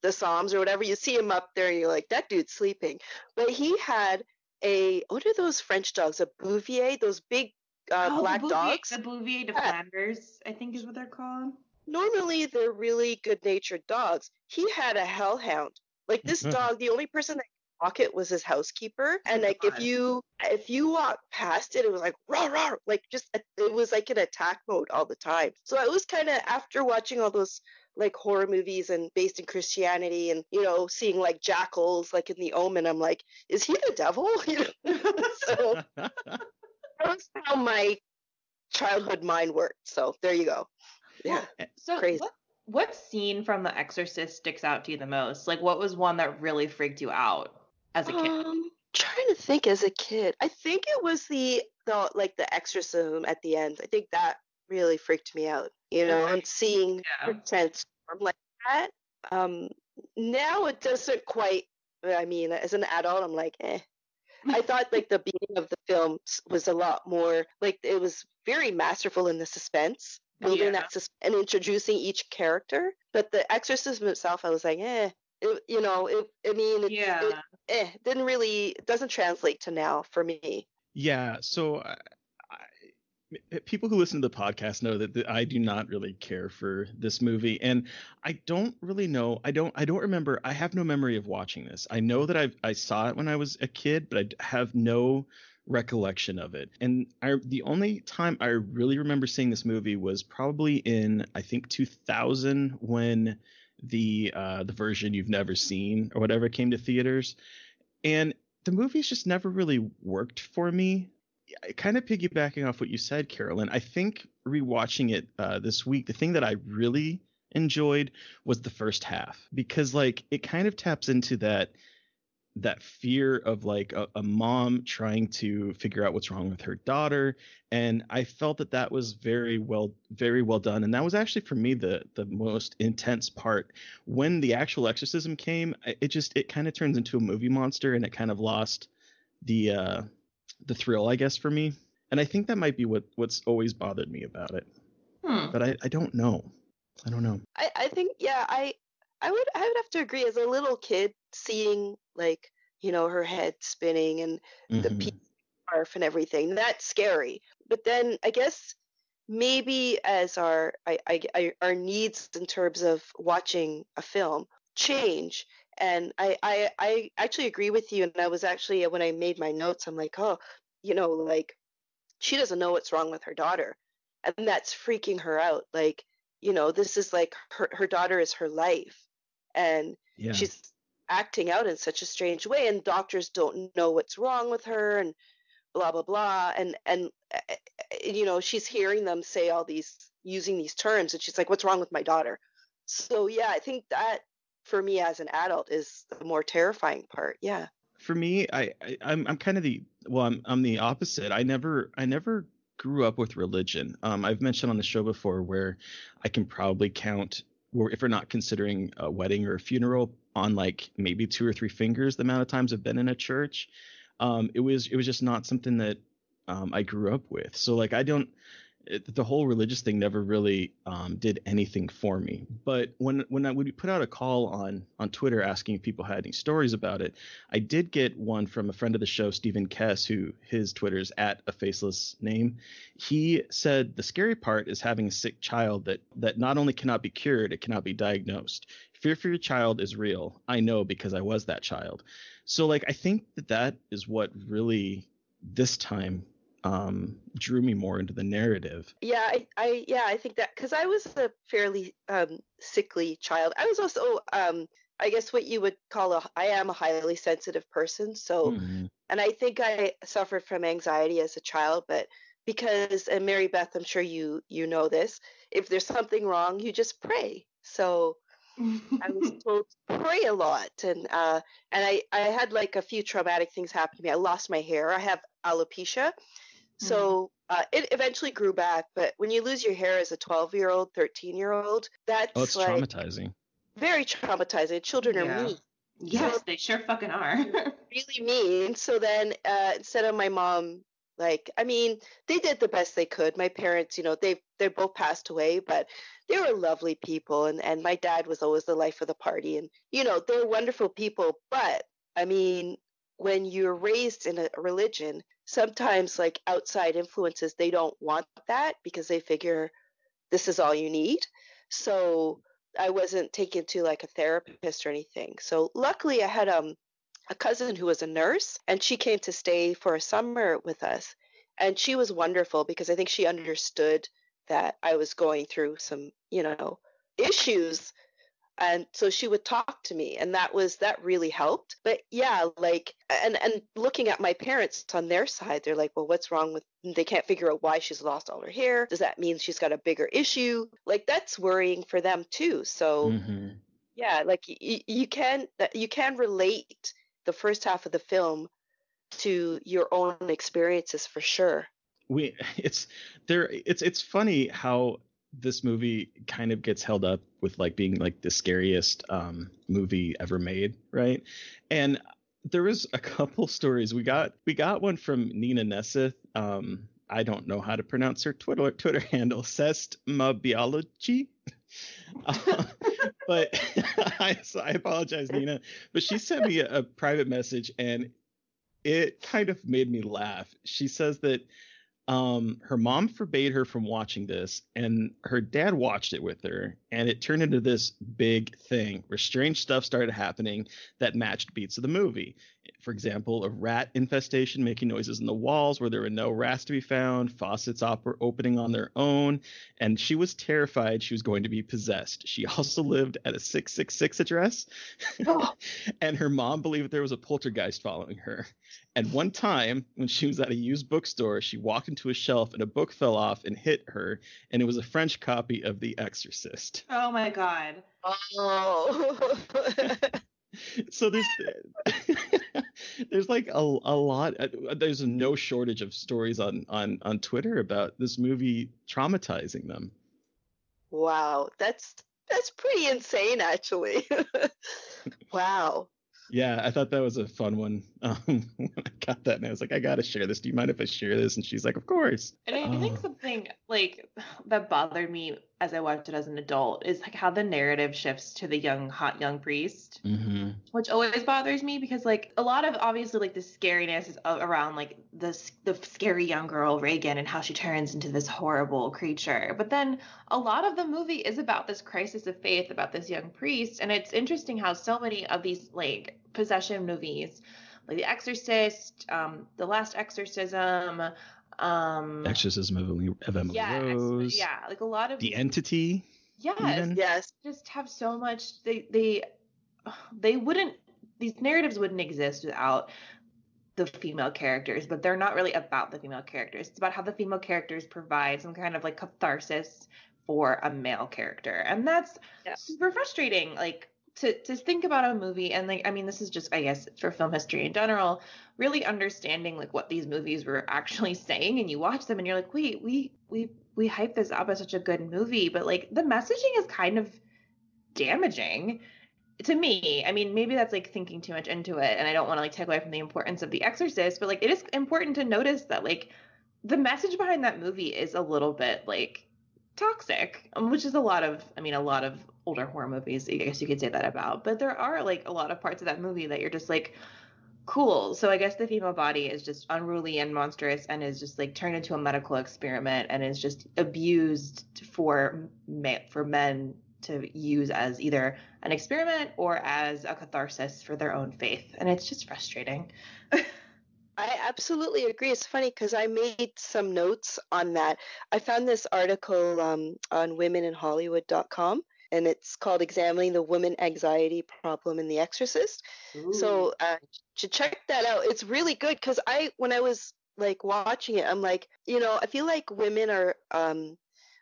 the Psalms or whatever. You see him up there and you're like, that dude's sleeping. But he had a what are those French dogs? A Bouvier, those big uh, Oh, the black Bouvier- dogs. The Bouvier de Yeah. Flanders, I think is what they're called. Normally they're really good natured dogs. He had a hellhound. Like this dog, the only person that could walk it was his housekeeper. And like if you if you walked past it, it was like rah rah, like just uh, it was like in attack mode all the time. So I was kind of after watching all those like horror movies and based in Christianity and you know seeing like jackals like in The Omen, I'm like, is he the devil? You know? so that was how my childhood mind worked. So there you go. Yeah. So Crazy. what what scene from The Exorcist sticks out to you the most? Like what was one that really freaked you out as a kid? Um, trying to think as a kid. I think it was the the like the exorcism at the end. I think that really freaked me out. You know, and seeing Yeah. her transform like that. Um, now it doesn't quite. I mean, as an adult, I'm like, eh. I thought like the beginning of the film was a lot more like it was very masterful in the suspense, building Yeah. that sus- and introducing each character. But the exorcism itself, I was like, eh. It, you know, it. I mean, it, Yeah. it eh, didn't really doesn't translate to now for me. Yeah, so I, I, people who listen to the podcast know that, that I do not really care for this movie, and I don't really know. I don't. I don't remember. I have no memory of watching this. I know that I I saw it when I was a kid, but I have no recollection of it. And I the only time I really remember seeing this movie was probably in I think 2000 when the uh the version you've never seen or whatever came to theaters and the movies just never really worked for me. Kind of piggybacking off what you said, Carolyn, I think rewatching it uh, this week, the thing that I really enjoyed was the first half because like it kind of taps into that that fear of like a, a, mom trying to figure out what's wrong with her daughter and i felt that that was very well very well done and that was actually for me the the most intense part. When the actual exorcism came it just it kind of turns into a movie monster and it kind of lost the uh the thrill i guess for me and i think that might be what what's always bothered me about it Hmm. but i i don't know. I don't know. I, I think yeah, I I would I would have to agree as a little kid seeing like, you know, her head spinning and the Mhm. pea scarf and everything. That's scary. But then I guess maybe as our I, I, I our needs in terms of watching a film change and I, I I actually agree with you and I was actually when I made my notes I'm like, oh, you know, like she doesn't know what's wrong with her daughter. And that's freaking her out. Like, you know, this is like her her daughter is her life. And yeah. she's acting out in such a strange way and doctors don't know what's wrong with her and blah blah blah. And and uh, you know she's hearing them say all these using these terms and she's like what's wrong with my daughter? So yeah i think that for me as an adult is the more terrifying part yeah. For me I, I i'm i'm kind of the well i'm i'm the opposite. I never i never grew up with religion. Um i've mentioned on the show before where i can probably count if we're not considering a wedding or a funeral on like maybe two or three fingers the amount of times i've been in a church um it was it was just not something that um i grew up with. So like i don't it, the whole religious thing never really um, did anything for me. But when when I would put out a call on on Twitter asking if people had any stories about it, I did get one from a friend of the show, Stephen Kess, who his Twitter's at a faceless name. He said the scary part is having a sick child that that not only cannot be cured, it cannot be diagnosed. Fear for your child is real. I know because I was that child. So like I think that that is what really this time um drew me more into the narrative yeah i, I yeah i think that because i was a fairly um sickly child i was also um i guess what you would call a i am a highly sensitive person so Mhm. and i think i suffered from anxiety as a child but because and mary beth i'm sure you you know this if there's something wrong you just pray so I was told to pray a lot, and uh, and I I had like a few traumatic things happen to me. I lost my hair. I have alopecia, so uh, it eventually grew back. But when you lose your hair as a 12 year old, 13 year old, that's oh it's like traumatizing very traumatizing. Children Yeah. are mean, yes, they sure fucking are. really mean. So then uh, instead of my mom. Like, I mean, they did the best they could. My parents, you know, they they both passed away, but they were lovely people and and my dad was always the life of the party and you know they're wonderful people but i mean when you're raised in a religion sometimes like outside influences they don't want that because they figure this is all you need so i wasn't taken to like a therapist or anything so luckily i had um a cousin who was a nurse and she came to stay for a summer with us and she was wonderful because i think she understood that I was going through some, you know, issues. And so she would talk to me and that was that really helped. But yeah, like and and looking at my parents on their side, they're like, "Well, what's wrong with they can't figure out why she's lost all her hair. Does that mean she's got a bigger issue?" Like that's worrying for them too. So Mhm. yeah, like y- you can you can relate the first half of the film to your own experiences for sure. we it's there it's it's funny how this movie kind of gets held up with like being like the scariest um movie ever made right? And there was a couple stories. We got we got one from nina nesseth um i don't know how to pronounce her twitter twitter handle cest biology uh, but I, so I apologize nina. But she sent me a, a private message and it kind of made me laugh. She says that um her mom forbade her from watching this and her dad watched it with her and it turned into this big thing where strange stuff started happening that matched beats of the movie For example, a rat infestation making noises in the walls where there were no rats to be found, faucets op- opening on their own, and she was terrified she was going to be possessed. She also lived at a 666 address, oh. and her mom believed there was a poltergeist following her. And one time, when she was at a used bookstore, she walked into a shelf and a book fell off and hit her, and it was a French copy of The Exorcist. Oh my god. Oh. so there's there's like a, a lot uh, there's no shortage of stories on on on twitter about this movie traumatizing them wow, that's that's pretty insane, actually. wow. Yeah i thought that was a fun one um when i got that and i was like i gotta share this do you mind if i share this and she's like of course And I think Oh. something like that bothered me as I watched it as an adult is like how the narrative shifts to the young, hot young priest, mm-hmm. which always bothers me because like a lot of obviously like the scariness is around like the the scary young girl Regan and how she turns into this horrible creature. But then a lot of the movie is about this crisis of faith about this young priest, and it's interesting how so many of these like possession movies, like The Exorcist, um, The Last Exorcism, um, exorcism of emily, of emily yeah, ex- rose yeah, like a lot of the entity yes, even. Yes. just have so much. They they they wouldn't these narratives wouldn't exist without the female characters, but they're not really about the female characters. It's about how the female characters provide some kind of like catharsis for a male character, and that's Yeah. super frustrating. Like to to think about a movie and like I mean this is just I guess for film history in general, really understanding like what these movies were actually saying and you watch them and you're like, "Wait, we we we hype this up as such a good movie, but like the messaging is kind of damaging." To me, I mean, maybe that's like thinking too much into it, and I don't want to like take away from the importance of The Exorcist, but like it is important to notice that like the message behind that movie is a little bit like toxic, um, which is a lot of, I mean, a lot of older horror movies, I guess you could say that about. But there are like a lot of parts of that movie that you're just like, cool. So I guess the female body is just unruly and monstrous and is just like turned into a medical experiment and is just abused for ma- for men to use as either an experiment or as a catharsis for their own faith. And it's just frustrating. I absolutely agree. It's funny because I made some notes on that. I found this article um, on womenandhollywood.com and it's called Examining the Women Anxiety Problem in The Exorcist. So uh, to check that out, it's really good because I, when I was like watching it, I'm like, you know, I feel like women are, um,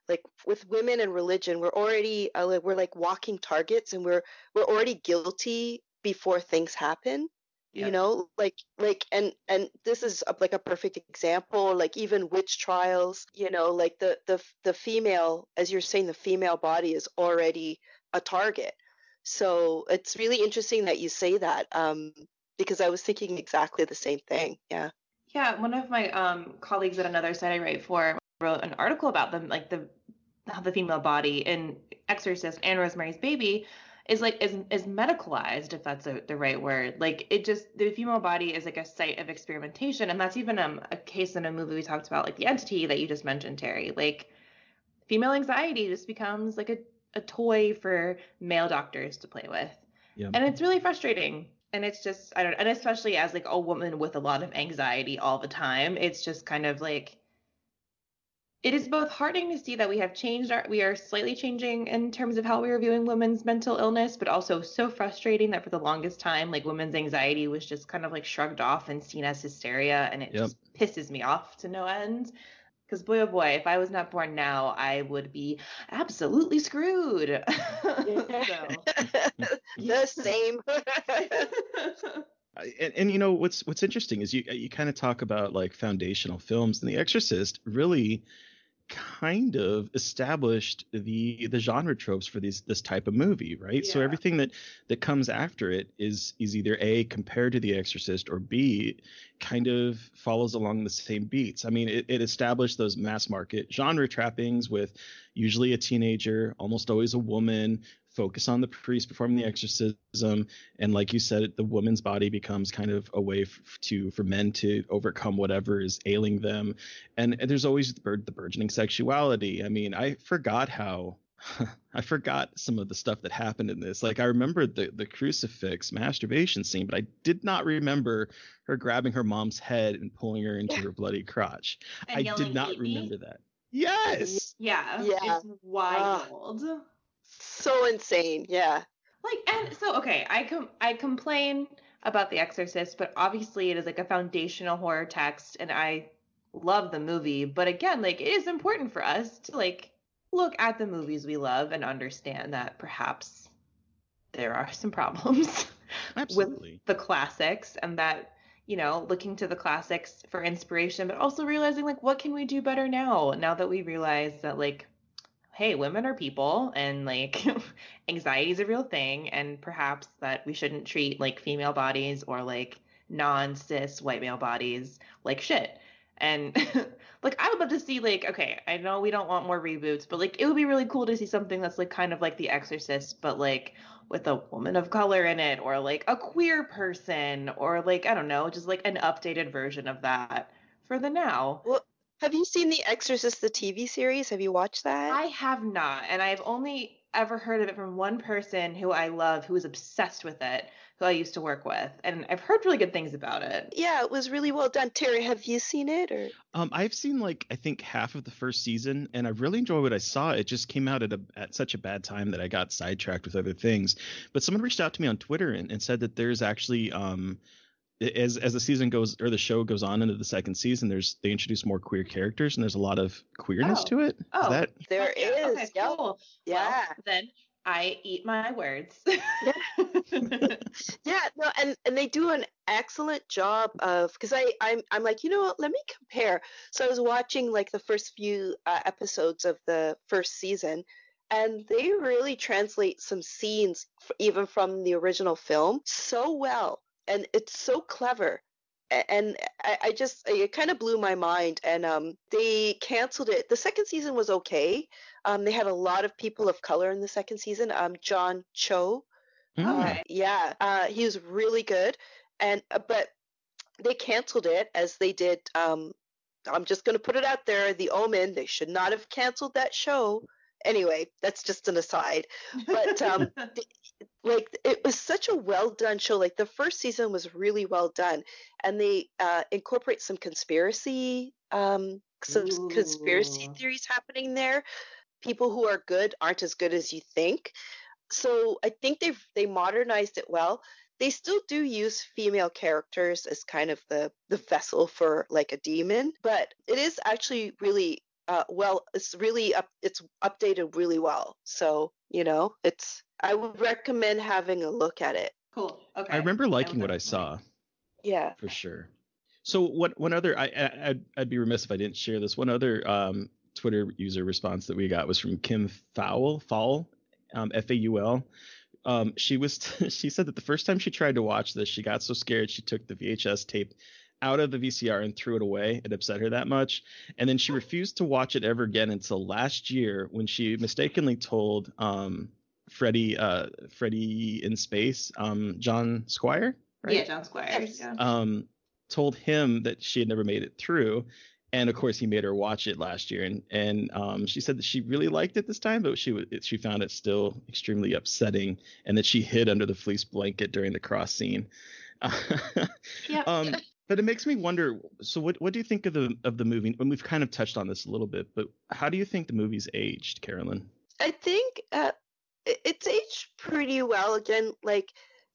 like with women and religion, we're already, uh, we're like walking targets and we're we're already guilty before things happen Yeah. you know like like and and this is a, like a perfect example like even witch trials you know like the the the female as you're saying the female body is already a target so it's really interesting that you say that um because i was thinking exactly the same thing yeah Yeah, one of my um, colleagues at another site I write for wrote an article about them, like the how the female body in Exorcist and Rosemary's Baby is like is is medicalized, if that's a, the right word. Like it just the female body is like a site of experimentation, and that's even um, a case in a movie we talked about, like the entity that you just mentioned, Terry. Like female anxiety just becomes like a a toy for male doctors to play with yeah and it's really frustrating and it's just i don't and especially as like a woman with a lot of anxiety all the time it's just kind of like it is both heartening to see that we have changed our we are slightly changing in terms of how we are viewing women's mental illness but also so frustrating that for the longest time like women's anxiety was just kind of like shrugged off and seen as hysteria and it Yep. just pisses me off to no end. Because boy oh boy if i was not born now i would be absolutely screwed. The same. And, and you know what's what's interesting is you you kind of talk about like foundational films and the exorcist really kind of established the the genre tropes for these this type of movie right? So everything that that comes after it is is either a compared to the exorcist or b kind of follows along the same beats. I mean it, it established those mass market genre trappings with usually a teenager almost always a woman focus on the priest performing the exorcism and like you said the woman's body becomes kind of a way f- to for men to overcome whatever is ailing them and, and there's always the, bur- the burgeoning sexuality i mean i forgot how I forgot some of the stuff that happened in this. Like I remember the the crucifix masturbation scene, but I did not remember her grabbing her mom's head and pulling her into her bloody crotch. And I did not "Eat me?" remember that. Yes. Yeah. Yeah. It's wild. So insane. Yeah. like and so okay, I com- I complain about The Exorcist, but obviously it is like a foundational horror text and I love the movie, but again, like it is important for us to like look at the movies we love and understand that perhaps there are some problems with the classics and that you know looking to the classics for inspiration but also realizing like what can we do better now now that we realize that like hey women are people and like anxiety is a real thing and perhaps that we shouldn't treat like female bodies or like non-cis white male bodies like shit and like I would love to see like okay, I know we don't want more reboots, but like it would be really cool to see something that's like kind of like The Exorcist, but like with a woman of color in it, or like a queer person, or like I don't know, just like an updated version of that for the now. Well, have you seen The Exorcist, the TV series? Have you watched that? I have not, and I've only ever heard of it from one person who I love, who is obsessed with it, who I used to work with, and I've heard really good things about it. yeah, it was really well done. Terry, have you seen it or? Um, I've seen like I think half of the first season, and I really enjoyed what I saw. It just came out at a at such a bad time that I got sidetracked with other things. But someone reached out to me on Twitter and, and said that there's actually um as as the season goes or the show goes on into the second season, there's they introduce more queer characters and there's a lot of queerness Oh. to it. Is Oh. that There Fuck yeah. is. Okay, yep. cool. Yeah. Well, then I eat my words. Yeah, no, and and they do an excellent job of because I I'm I'm like you know what let me compare. So I was watching like the first few uh, episodes of the first season, and they really translate some scenes f- even from the original film so well, and it's so clever. And I, I just it kind of blew my mind, and um, they canceled it. The second season was okay. Um, they had a lot of people of color in the second season. Um, John Cho, Hmm. Okay. yeah, uh, he was really good, and uh, but they canceled it as they did. Um, I'm just gonna put it out there: The Omen. They should not have canceled that show. Anyway, that's just an aside. But, um, Like it was such a well done show. Like the first season was really well done, and they uh, incorporate some conspiracy, um, some s- conspiracy theories happening there. People who are good aren't as good as you think so I think they've they modernized it well. They still do use female characters as kind of the the vessel for like a demon, but it is actually really uh, well. It's really up. It's updated really well. So you know, it's. I would recommend having a look at it. cool. Okay. I remember will liking what I saw Yeah. for sure. So what one other I, I I'd, I'd be remiss if I didn't share this. One other um, Twitter user response that we got was from Kim Faul Faul, um, F A U L. Um, she was she said that the first time she tried to watch this, she got so scared she took the VHS tape out of the VCR and threw it away. It upset her that much, and then she refused to watch it ever again until last year when she mistakenly told um, Freddy uh, Freddy in space, um, John Squire, right? Yeah, John Squires. Yeah. um, told him that she had never made it through. And of course, he made her watch it last year, and and um, she said that she really liked it this time, but she w- she found it still extremely upsetting, and that she hid under the fleece blanket during the cross scene. Yep. um, but it makes me wonder. So, what what do you think of the of the movie? And we've kind of touched on this a little bit, but how do you think the movie's aged, Carolyn? I think uh, it's aged pretty well. Again, like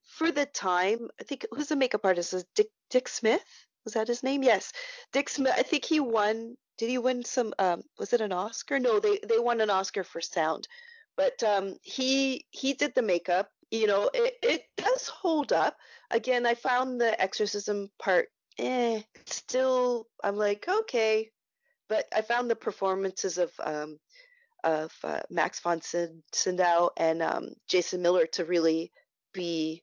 for the time, I think who's the makeup artist? Is Dick Dick Smith? Was that his name? Yes, Dick Smith. I think he won. Did he win some? Um, was it an Oscar? No, they they won an Oscar for sound, but um, he he did the makeup. You know, it it does hold up. Again, I found the exorcism part. Eh, still, I'm like okay, but I found the performances of um, of uh, Max von Sydow and um, Jason Miller to really be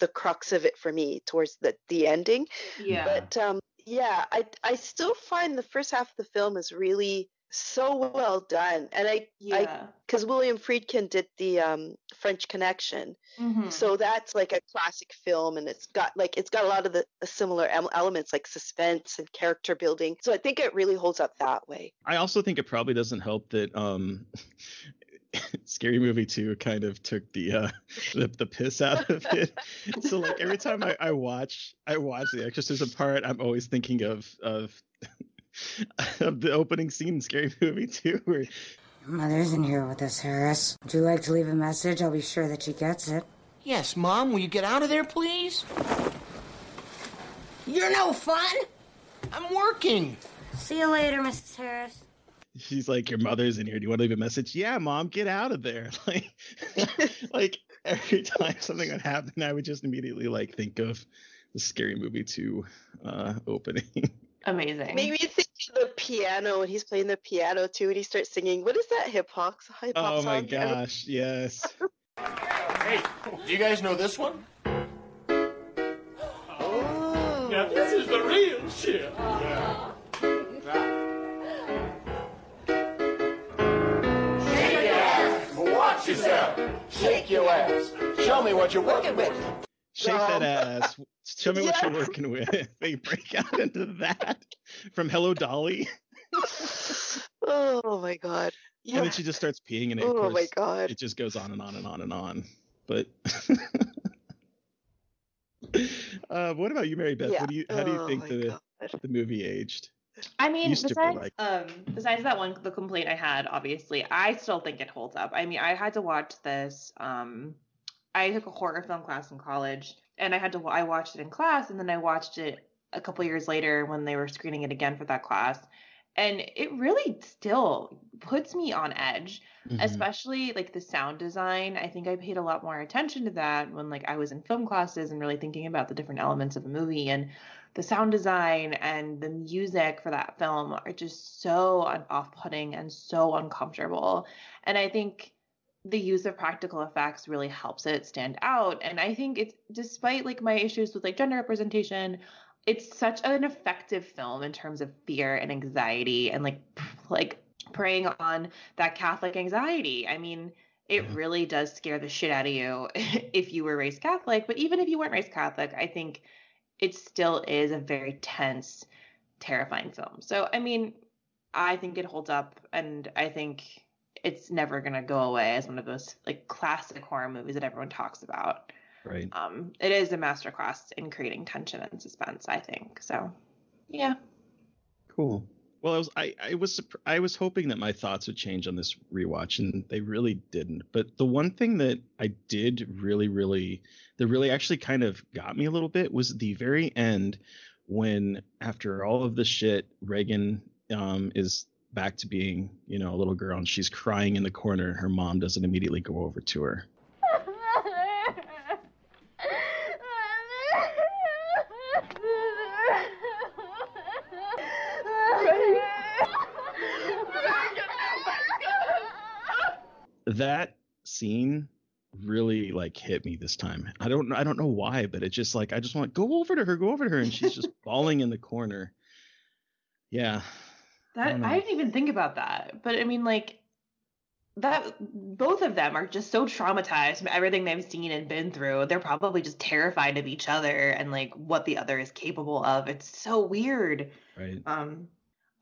the crux of it for me towards the the ending. yeah. But um, yeah, I I still find the first half of the film is really so well done, and I yeah. because William Friedkin did the um, French Connection, Mhm. so that's like a classic film, and it's got like it's got a lot of the similar elements like suspense and character building. So I think it really holds up that way. I also think it probably doesn't help that um Scary Movie 2 kind of took the uh the, the piss out of it. so like every time I, I watch I watch the exorcism part, I'm always thinking of of of the opening scene in Scary Movie 2 where Mother's in here with us, Harris. Would you like to leave a message? I'll be sure that she gets it. Yes, Mom, will you get out of there, please? You're no fun. I'm working. See you later, Mrs. Harris. she's like, Your mother's in here. Do you want to leave a message? Yeah, mom, get out of there. Like like every time something would happen, I would just immediately like think of the scary movie 2 uh opening. Amazing. Made me think of the piano and he's playing the piano too, and he starts singing. What is that hip hop? Hip hop Oh my song? Gosh, yes. Hey, do you guys know this one? Oh. Now this is the real shit. Shake your ass! Watch yourself. Shake your ass. Show me what you're working with. Shake that Um, ass. Show me what you're working with. They break out into that from Hello Dolly. Oh my god. And then she just starts peeing and it, of Oh my god. it just goes on and on and on and on. But uh, what about you, Mary Beth? Yeah. What do you how do you Oh think the God. the movie aged? I mean, Used be besides like- um besides that one the complaint I had, obviously, I still think it holds up. I mean, I had to watch this um I took a horror film class in college and I had to I watched it in class and then I watched it a couple years later when they were screening it again for that class. And it really still puts me on edge, Mhm. especially like the sound design. I think I paid a lot more attention to that when like I was in film classes and really thinking about the different elements of a movie and the sound design and the music for that film are just so off-putting and so uncomfortable. And I think the use of practical effects really helps it stand out. And I think it's despite like my issues with like gender representation, it's such an effective film in terms of fear and anxiety and like like preying on that Catholic anxiety. I mean, it Yeah. really does scare the shit out of you if you were raised Catholic, but even if you weren't raised Catholic, I think it still is a very tense, terrifying film. So, I mean, I think it holds up and I think it's never going to go away as one of those like classic horror movies that everyone talks about. Right. Um, it is a masterclass in creating tension and suspense, I think. So, yeah. Cool. Well, I was I, I was I was hoping that my thoughts would change on this rewatch, and they really didn't. But the one thing that I did really, really, that really actually kind of got me a little bit was the very end, when after all of the shit, Regan um, is back to being you know a little girl, and she's crying in the corner. Her mom doesn't immediately go over to her. That scene really like hit me this time. I don't I don't know why, but it just like I just want go over to her, go over to her, and she's just bawling in the corner. Yeah. I That don't. I didn't even think about that. But I mean like that both of them are just so traumatized from everything they've seen and been through. They're probably just terrified of each other and like what the other is capable of. It's so weird. Right. Um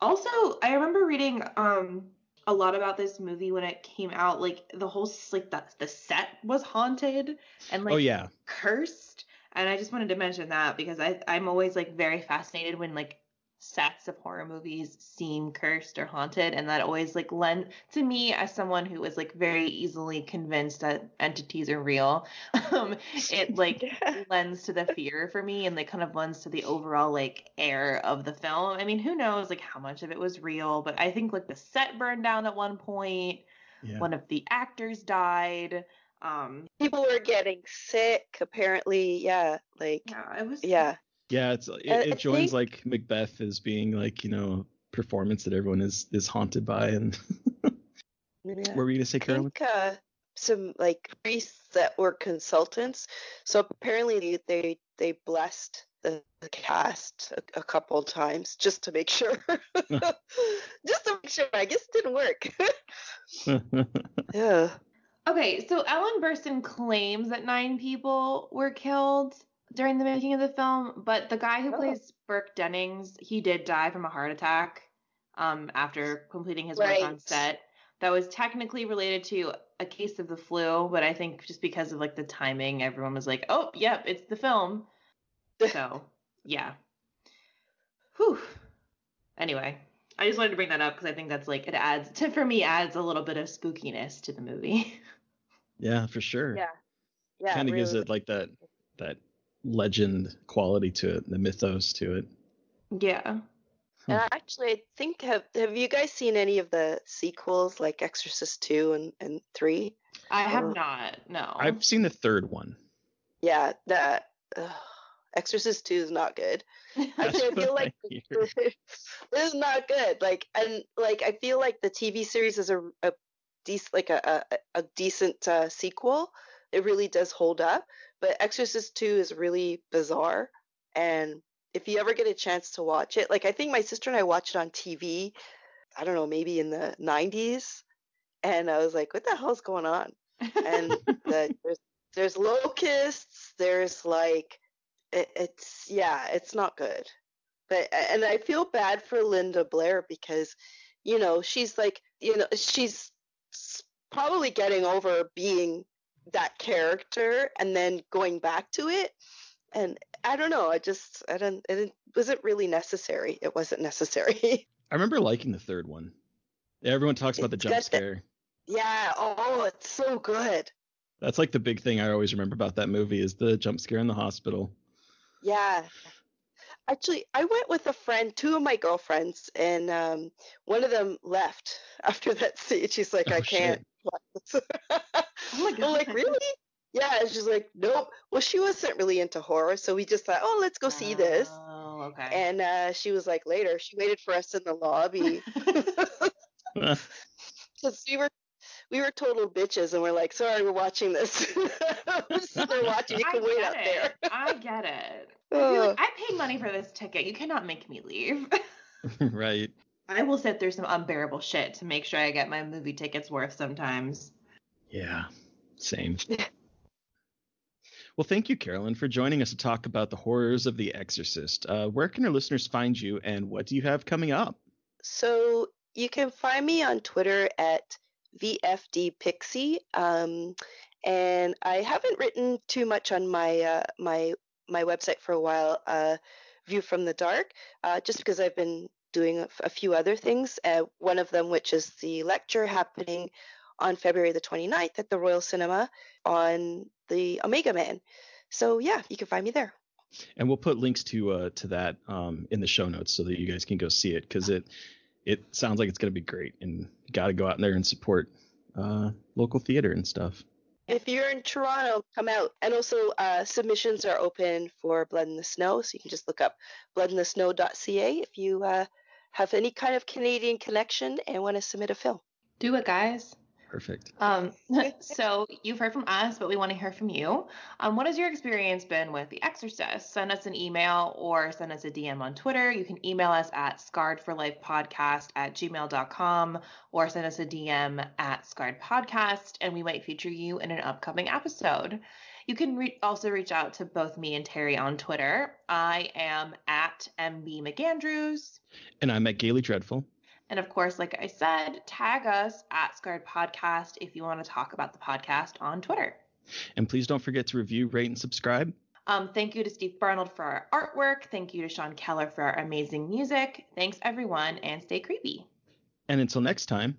also, I remember reading um a lot about this movie when it came out like the whole like the, the set was haunted and like oh yeah. cursed and i just wanted to mention that because i i'm always like very fascinated when like sets of horror movies seem cursed or haunted and that always like lend to me as someone who is like very easily convinced that entities are real um it like lends to the fear for me and like kind of lends to the overall like air of the film i mean who knows like how much of it was real but i think like the set burned down at one point Yeah. one of the actors died um People were getting sick, apparently. Yeah, like, yeah it was yeah. Yeah, it's it, it joins think- like Macbeth as being like, you know, performance that everyone is is haunted by and yeah. what were you gonna say, I Carolyn? think uh, some like priests that were consultants. So apparently they they, they blessed the, the cast a, a couple times just to make sure. just to make sure. I guess it didn't work. yeah. Okay, so Ellen Burstyn claims that nine people were killed during the making of the film, but the guy who Oh. plays Burke Dennings, he did die from a heart attack um, after completing his work on set. that was technically related to a case of the flu, but I think just because of like the timing, everyone was like, "Oh, yep, it's the film." So, yeah. Whew. Anyway, I just wanted to bring that up because I think that's like it adds to for me adds a little bit of spookiness to the movie. Yeah, for sure. Yeah. Yeah. kind of gives it like that that legend quality to it, the mythos to it. yeah. And actually, I think have have you guys seen any of the sequels like Exorcist two and and three? I have Or- not. No. I've seen the third one. Yeah, that ugh, Exorcist two is not good. Actually, I feel like hear. this is not good. Like, and like I feel like the TV series is a a decent like a a, a decent uh, sequel. It really does hold up. But Exorcist two is really bizarre. And if you ever get a chance to watch it, like I think my sister and I watched it on TV. I don't know, maybe in the '90s, and I was like, "What the hell's going on?" And the, there's there's locusts. There's like it, it's yeah, it's not good. But and I feel bad for Linda Blair because you know she's like you know she's probably getting over being that character and then going back to it and I don't know I just I don't it wasn't really necessary it wasn't necessary I remember liking the third one. Everyone talks about the jump the- scare. yeah oh it's so good That's like the big thing I always remember about that movie is the jump scare in the hospital. Yeah. Actually, I went with a friend, two of my girlfriends, and um, one of them left after that scene. She's like, Oh, I can't this. Oh my I'm like, God. really? Yeah. And she's like, nope. Well, she wasn't really into horror, so we just thought, oh, let's go see this. Oh, okay. And uh, she was like, later, she waited for us in the lobby because we were we were total bitches, and we're like, sorry, we're watching this. we're watching. You can wait get out it. there. I get it. I'd be Ugh. like, I paid money for this ticket. You cannot make me leave. right. I will sit through some unbearable shit to make sure I get my movie tickets worth sometimes. Yeah. Same. Well, thank you, Carolyn, for joining us to talk about the horrors of The Exorcist. Uh, where can our listeners find you, and what do you have coming up? So you can find me on Twitter at VFDPixie. Um, and I haven't written too much on my uh, my my website for a while, uh, View from the Dark, uh, just because I've been doing a, a few other things. Uh, one of them, which is the lecture happening on February the 29th at the Royal Cinema on the Omega Man. So yeah, you can find me there. And we'll put links to uh, to that um, in the show notes so that you guys can go see it because it it sounds like it's going to be great, and you got to go out there and support uh, local theater and stuff. If you're in Toronto, come out. And also, uh, submissions are open for Blood in the Snow, so you can just look up bloodinthesnow.ca if you uh, have any kind of Canadian connection and want to submit a film. Do it, guys. Perfect. Um, so you've heard from us, but we want to hear from you. Um, what has your experience been with The Exorcist? Send us an email or send us a DM on Twitter. You can email us at scarredforlifepodcast at gmail.com or send us a DM at scarred podcast, and we might feature you in an upcoming episode. You can re- also reach out to both me and Terry on Twitter. I am at MB McAndrews. And I'm at Gayly Dreadful. And of course, like I said, tag us at Scarred Podcast if you want to talk about the podcast on Twitter. And please don't forget to review, rate, and subscribe. Um, thank you to Steve Barnold for our artwork. Thank you to Sean Keller for our amazing music. Thanks, everyone, and stay creepy. And until next time,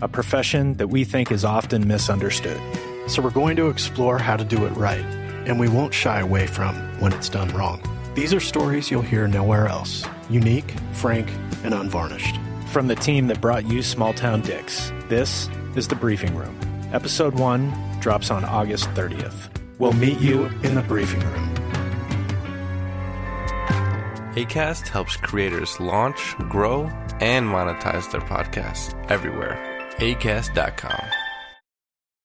a profession that we think is often misunderstood. So, we're going to explore how to do it right, and we won't shy away from when it's done wrong. These are stories you'll hear nowhere else unique, frank, and unvarnished. From the team that brought you Small Town Dicks, this is The Briefing Room. Episode 1 drops on August 30th. We'll meet you in the briefing room. ACAST helps creators launch, grow, and monetize their podcasts everywhere. ACAST.com.